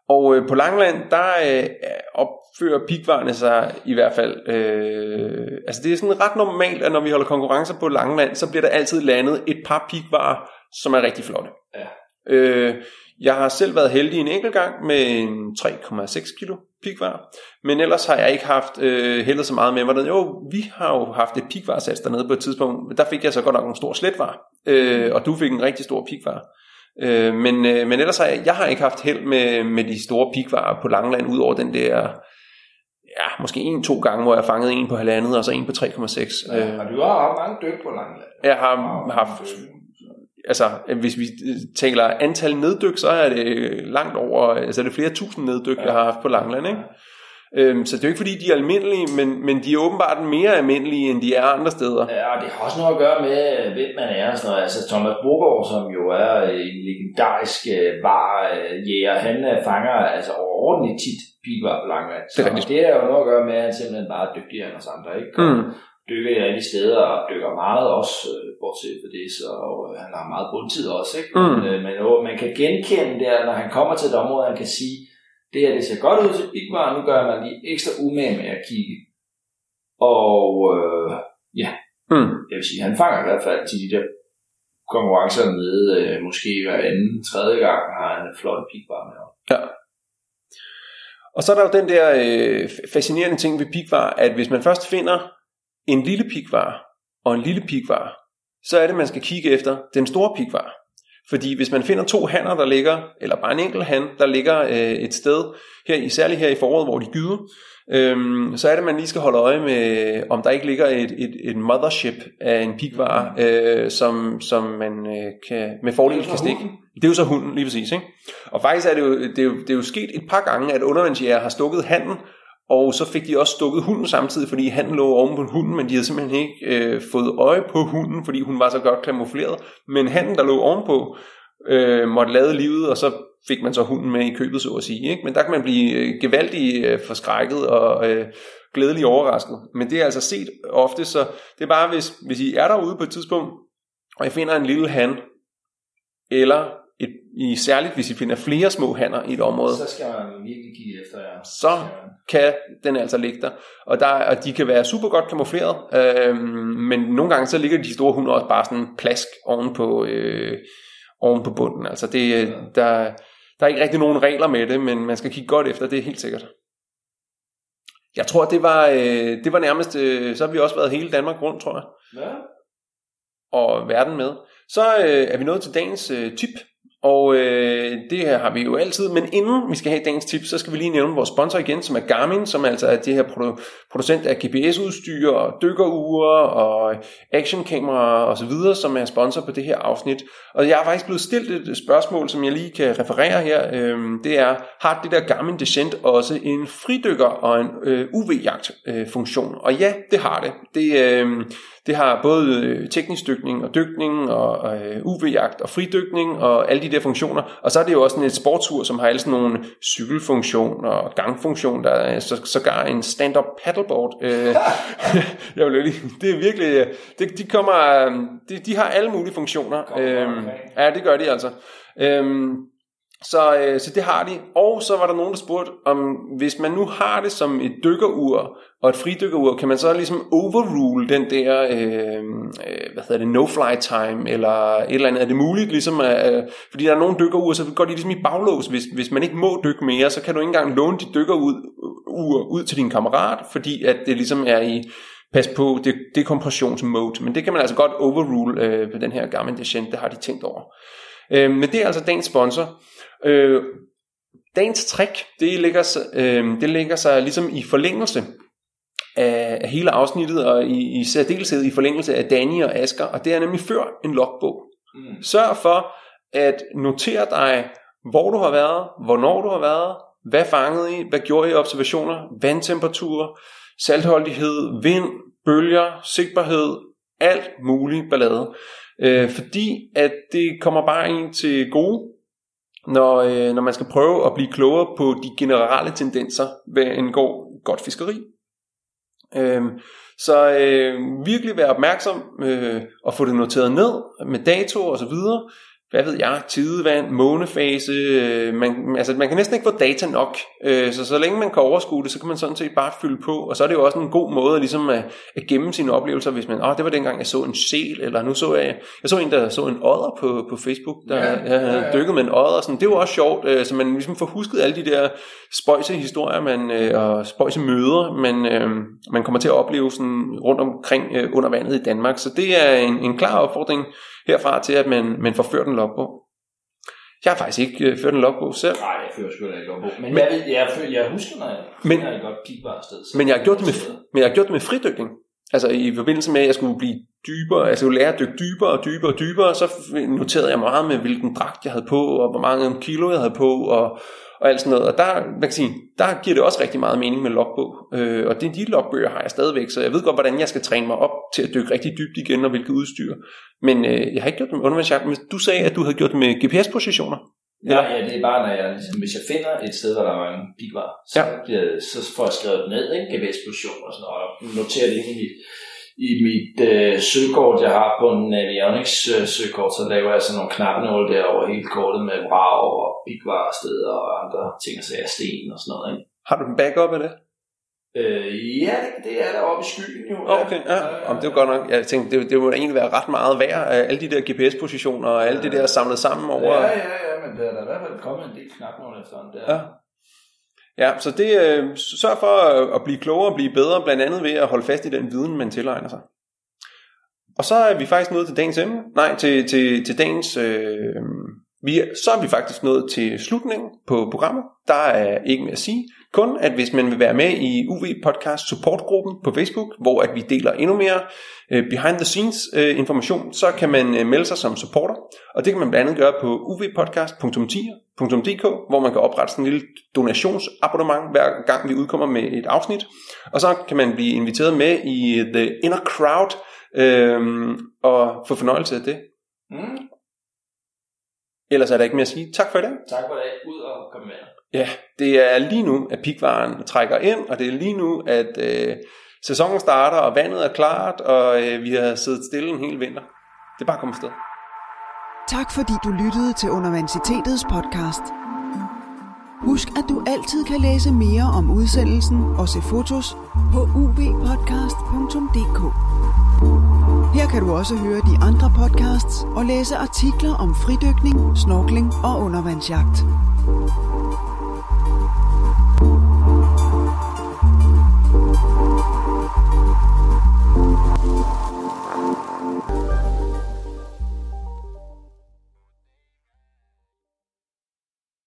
Og øh, på Langeland, der øh, opfører pigvarerne sig i hvert fald... Øh, altså det er sådan ret normalt, at når vi holder konkurrencer på Langeland, så bliver der altid landet et par pigvarer, som er rigtig flotte. Ja. Øh, jeg har selv været heldig en enkelt gang med en 3,6 kilo pigvar, men ellers har jeg ikke haft øh, heldet så meget med mig. Jo, vi har jo haft et pigvarsats dernede på et tidspunkt, der fik jeg så godt nok en stor sletvar, øh, og du fik en rigtig stor pigvar. Øh, men, øh, men ellers har jeg, jeg har ikke haft held med, med de store pigvarer på Langeland, ud over den der, ja, måske en-to gange, hvor jeg fangede en på halvandet, og så en på 3,6. Ja, Øh, og du har haft mange dyk på Langeland. jeg har haft altså hvis vi taler antal neddyk, så er det langt over, altså er det flere tusind neddyk, ja. jeg har haft på Langland, ikke? Øhm, så det er jo ikke fordi, de er almindelige, men, men de er åbenbart mere almindelige, end de er andre steder. Ja, og det har også noget at gøre med, hvem man er. Sådan noget. Altså Thomas Burgaard, som jo er en legendarisk øh, varjæger, han øh, fanger altså overordentligt tit pigvar på Langland. Det er Så det er jo noget at gøre med, at han simpelthen bare er dygtigere end os andre. Ikke? Og Mm. Dykker i alle steder og dykker meget også, øh, bortset fra det, så øh, han har meget bundtid også. Ikke? Mm. Men, øh, men man kan genkende der, når han kommer til et område, han kan sige, det her det ser godt ud til pigvar, nu gør man lige ekstra umage med at kigge. Og øh, ja, Mm. jeg vil sige, han fanger i hvert fald til de der konkurrencer nede, øh, måske hver anden, tredje gang har han en flot pigbar med. Ja. Og så er der jo den der øh, fascinerende ting ved pigvar, at hvis man først finder en lille pigvar og en lille pigvar, så er det, man skal kigge efter den store pigvar. Fordi hvis man finder to hanner, der ligger, eller bare en enkelt han, der ligger øh, et sted, her, i- særligt her i foråret, hvor de gyder, øhm, så er det, man lige skal holde øje med, om der ikke ligger et, et, et mothership af en pigvar, øh, som, som man øh, kan, med fordel kan stikke. Det er jo så hunden, lige præcis. Ikke? Og faktisk er det, jo, det, er jo, det er jo sket et par gange, at undervandsjæger har stukket handen, og så fik de også stukket hunden samtidig, fordi han lå oven på hunden, men de havde simpelthen ikke øh, fået øje på hunden, fordi hun var så godt kamufleret. Men han, der lå ovenpå, øh, måtte lade livet, og så fik man så hunden med i købet, så at sige. Ikke? Men der kan man blive øh, gevaldigt øh, forskrækket og øh, glædeligt overrasket. Men det er altså set ofte, så det er bare, hvis, hvis I er derude på et tidspunkt, og I finder en lille han, eller i særligt hvis I finder flere små hanner i et område, Så skal man virkelig kigge efter jer. så kan den altså ligge der. Og, der, og de kan være super godt kamufleret, øh, men nogle gange så ligger de store hunde også bare sådan plask oven på, øh, oven på bunden. Altså det, øh, der, der er ikke rigtig nogen regler med det, men man skal kigge godt efter, det er helt sikkert. Jeg tror, det var, øh, det var nærmest, øh, så har vi også været hele Danmark rundt, tror jeg, Ja. og verden med. Så øh, er vi nået til dagens øh, tip, og øh, det her har vi jo altid, men inden vi skal have dagens tip, så skal vi lige nævne vores sponsor igen, som er Garmin, som altså er det her produ- producent af GPS-udstyr og dykkerure og actionkameraer og så videre, som er sponsor på det her afsnit. Og jeg har faktisk blevet stillet et spørgsmål, som jeg lige kan referere her. Øh, det er, har det der Garmin Descent også en fridykker og en øh, UV-jagt øh, funktion? Og ja, det har det. Det, øh, det har både øh, teknisk dykning og dykning og øh, UV-jagt og fridykning og alle de der funktioner. Og så er det jo også sådan et sportsur, som har alle sådan nogle cykelfunktion og gangfunktion. Der er så, sågar en stand-up paddleboard. Øh, *laughs* jeg vil lige, det er virkelig, det, de kommer, de, de har alle mulige funktioner. Øhm, ja, det gør de altså. Øhm, så, øh, så det har de. Og så var der nogen, der spurgte, om hvis man nu har det som et dykkerur og et fridykkerur, kan man så ligesom overrule den der, øh, øh, hvad hedder det, no-fly time, eller et eller andet. Er det muligt ligesom, øh, øh fordi der er nogle dykkerur, så går de ligesom i baglås. Hvis, hvis man ikke må dykke mere, så kan du ikke engang låne dit dykkerur øh, ud, ud til din kammerat, fordi at det ligesom er i, pas på, det, dekompressionsmode. Men det kan man altså godt overrule øh, på den her Garmin Descent, det har de tænkt over. Øh, men det er altså dagens sponsor. Øh, dagens trick, det ligger, sig- øh, det ligger sig ligesom i forlængelse af, hele afsnittet, og i, i særdeleshed i forlængelse af Danny og Asker, og det er nemlig før en logbog. Mm. Sørg for at notere dig, hvor du har været, hvornår du har været, hvad fangede I, hvad gjorde I observationer, vandtemperatur, saltholdighed, vind, bølger, sigtbarhed, alt muligt ballade. Øh, fordi at det kommer bare en til gode, når, øh, når man skal prøve at blive klogere på de generelle tendenser ved en god, godt fiskeri. Øh, så øh, virkelig være opmærksom øh, og få det noteret ned med dato og så videre. Hvad ved jeg, tidevand, månefase, øh, man, altså man kan næsten ikke få data nok, øh, så så længe man kan overskue det, så kan man sådan set bare fylde på, og så er det jo også en god måde ligesom at, at gemme sine oplevelser, hvis man, åh, oh, det var dengang jeg så en sel, eller nu så jeg, jeg så en, der så en odder på, på Facebook, der Ja, ja, ja, ja, ja. dykkede med en odder, sådan, det var også sjovt, øh, så man ligesom får husket alle de der spøjse historier, man, øh, og spøjse møder, man, øh, man kommer til at opleve sådan rundt omkring øh, under vandet i Danmark, så det er en, en klar opfordring herfra til, at man, man får ført en logbog. Jeg har faktisk ikke øh, ført en logbog selv, Nej, jeg fører sgu da ikke på. Men, Men- jeg, ved, jeg, føler, jeg husker, når jeg, Men- jeg godt gik bare afsted. men jeg har gjort det med, men jeg har gjort det med fridykning. Altså i forbindelse med, at jeg skulle blive dybere, jeg skulle lære at dykke dybere og dybere og dybere, så noterede jeg meget med, hvilken dragt jeg havde på, og hvor mange kilo jeg havde på, og, og alt sådan noget. Og der, man kan sige, der giver det også rigtig meget mening med logbog. Øh, og det, de logbøger har jeg stadigvæk, så jeg ved godt, hvordan jeg skal træne mig op til at dykke rigtig dybt igen, og hvilket udstyr. Men øh, jeg har ikke gjort det med undervandsjagt, men du sagde, at du havde gjort det med GPS-positioner. Ja, ja, det er bare, når jeg, ligesom, hvis jeg finder et sted, hvor der er en pigvar, så, Ja. ja. så får jeg skrevet ned, ikke? GPS-position og sådan noget, og noterer det ind i mit, i mit øh, søgekort, jeg har på en Navionics øh, søgekort, så laver jeg sådan nogle knappenåle der over hele kortet med vrag og pigvar steder og andre ting, så jeg sten og sådan noget, ikke? Har du en backup af det? Øh, ja, det, er der oppe i skyen jo. Okay, ja. Om det er jo godt nok. Jeg tænkte, det, det må egentlig være ret meget værd, af alle de der GPS-positioner og alle det der samlet sammen over. Ja, ja, ja, men der er der i hvert fald kommet en del knappenåle efterhånden der. Ja. Ja, så det øh, sørg for at, at blive klogere og blive bedre, blandt andet ved at holde fast i den viden, man tilegner sig. Og så er vi faktisk nået til dagens emne. Nej, til, til, til dagens... Øh, vi, så er vi faktisk nået til slutningen på programmet. Der er ikke mere at sige. Kun at hvis man vil være med i UV Podcast supportgruppen på Facebook, hvor at vi deler endnu mere øh, behind the scenes øh, information, så kan man øh, melde sig som supporter. Og det kan man blandt andet gøre på uvpodcast.10.dk, hvor man kan oprette sådan en lille donationsabonnement hver gang vi udkommer med et afsnit. Og så kan man blive inviteret med i The Inner Crowd øh, og få fornøjelse af det. Mm. Ellers er der ikke mere at sige. Tak for i dag. Tak for det. Ud og kom med. Ja, det er lige nu, at pikvaren trækker ind, og det er lige nu, at øh, sæsonen starter, og vandet er klart, og øh, vi har siddet stille en hel vinter. Det er bare kommet sted. Tak fordi du lyttede til Universitetets podcast. Husk, at du altid kan læse mere om udsendelsen og se fotos på uvpodcast.dk. Her kan du også høre de andre podcasts og læse artikler om fridykning, snorkling og undervandsjagt.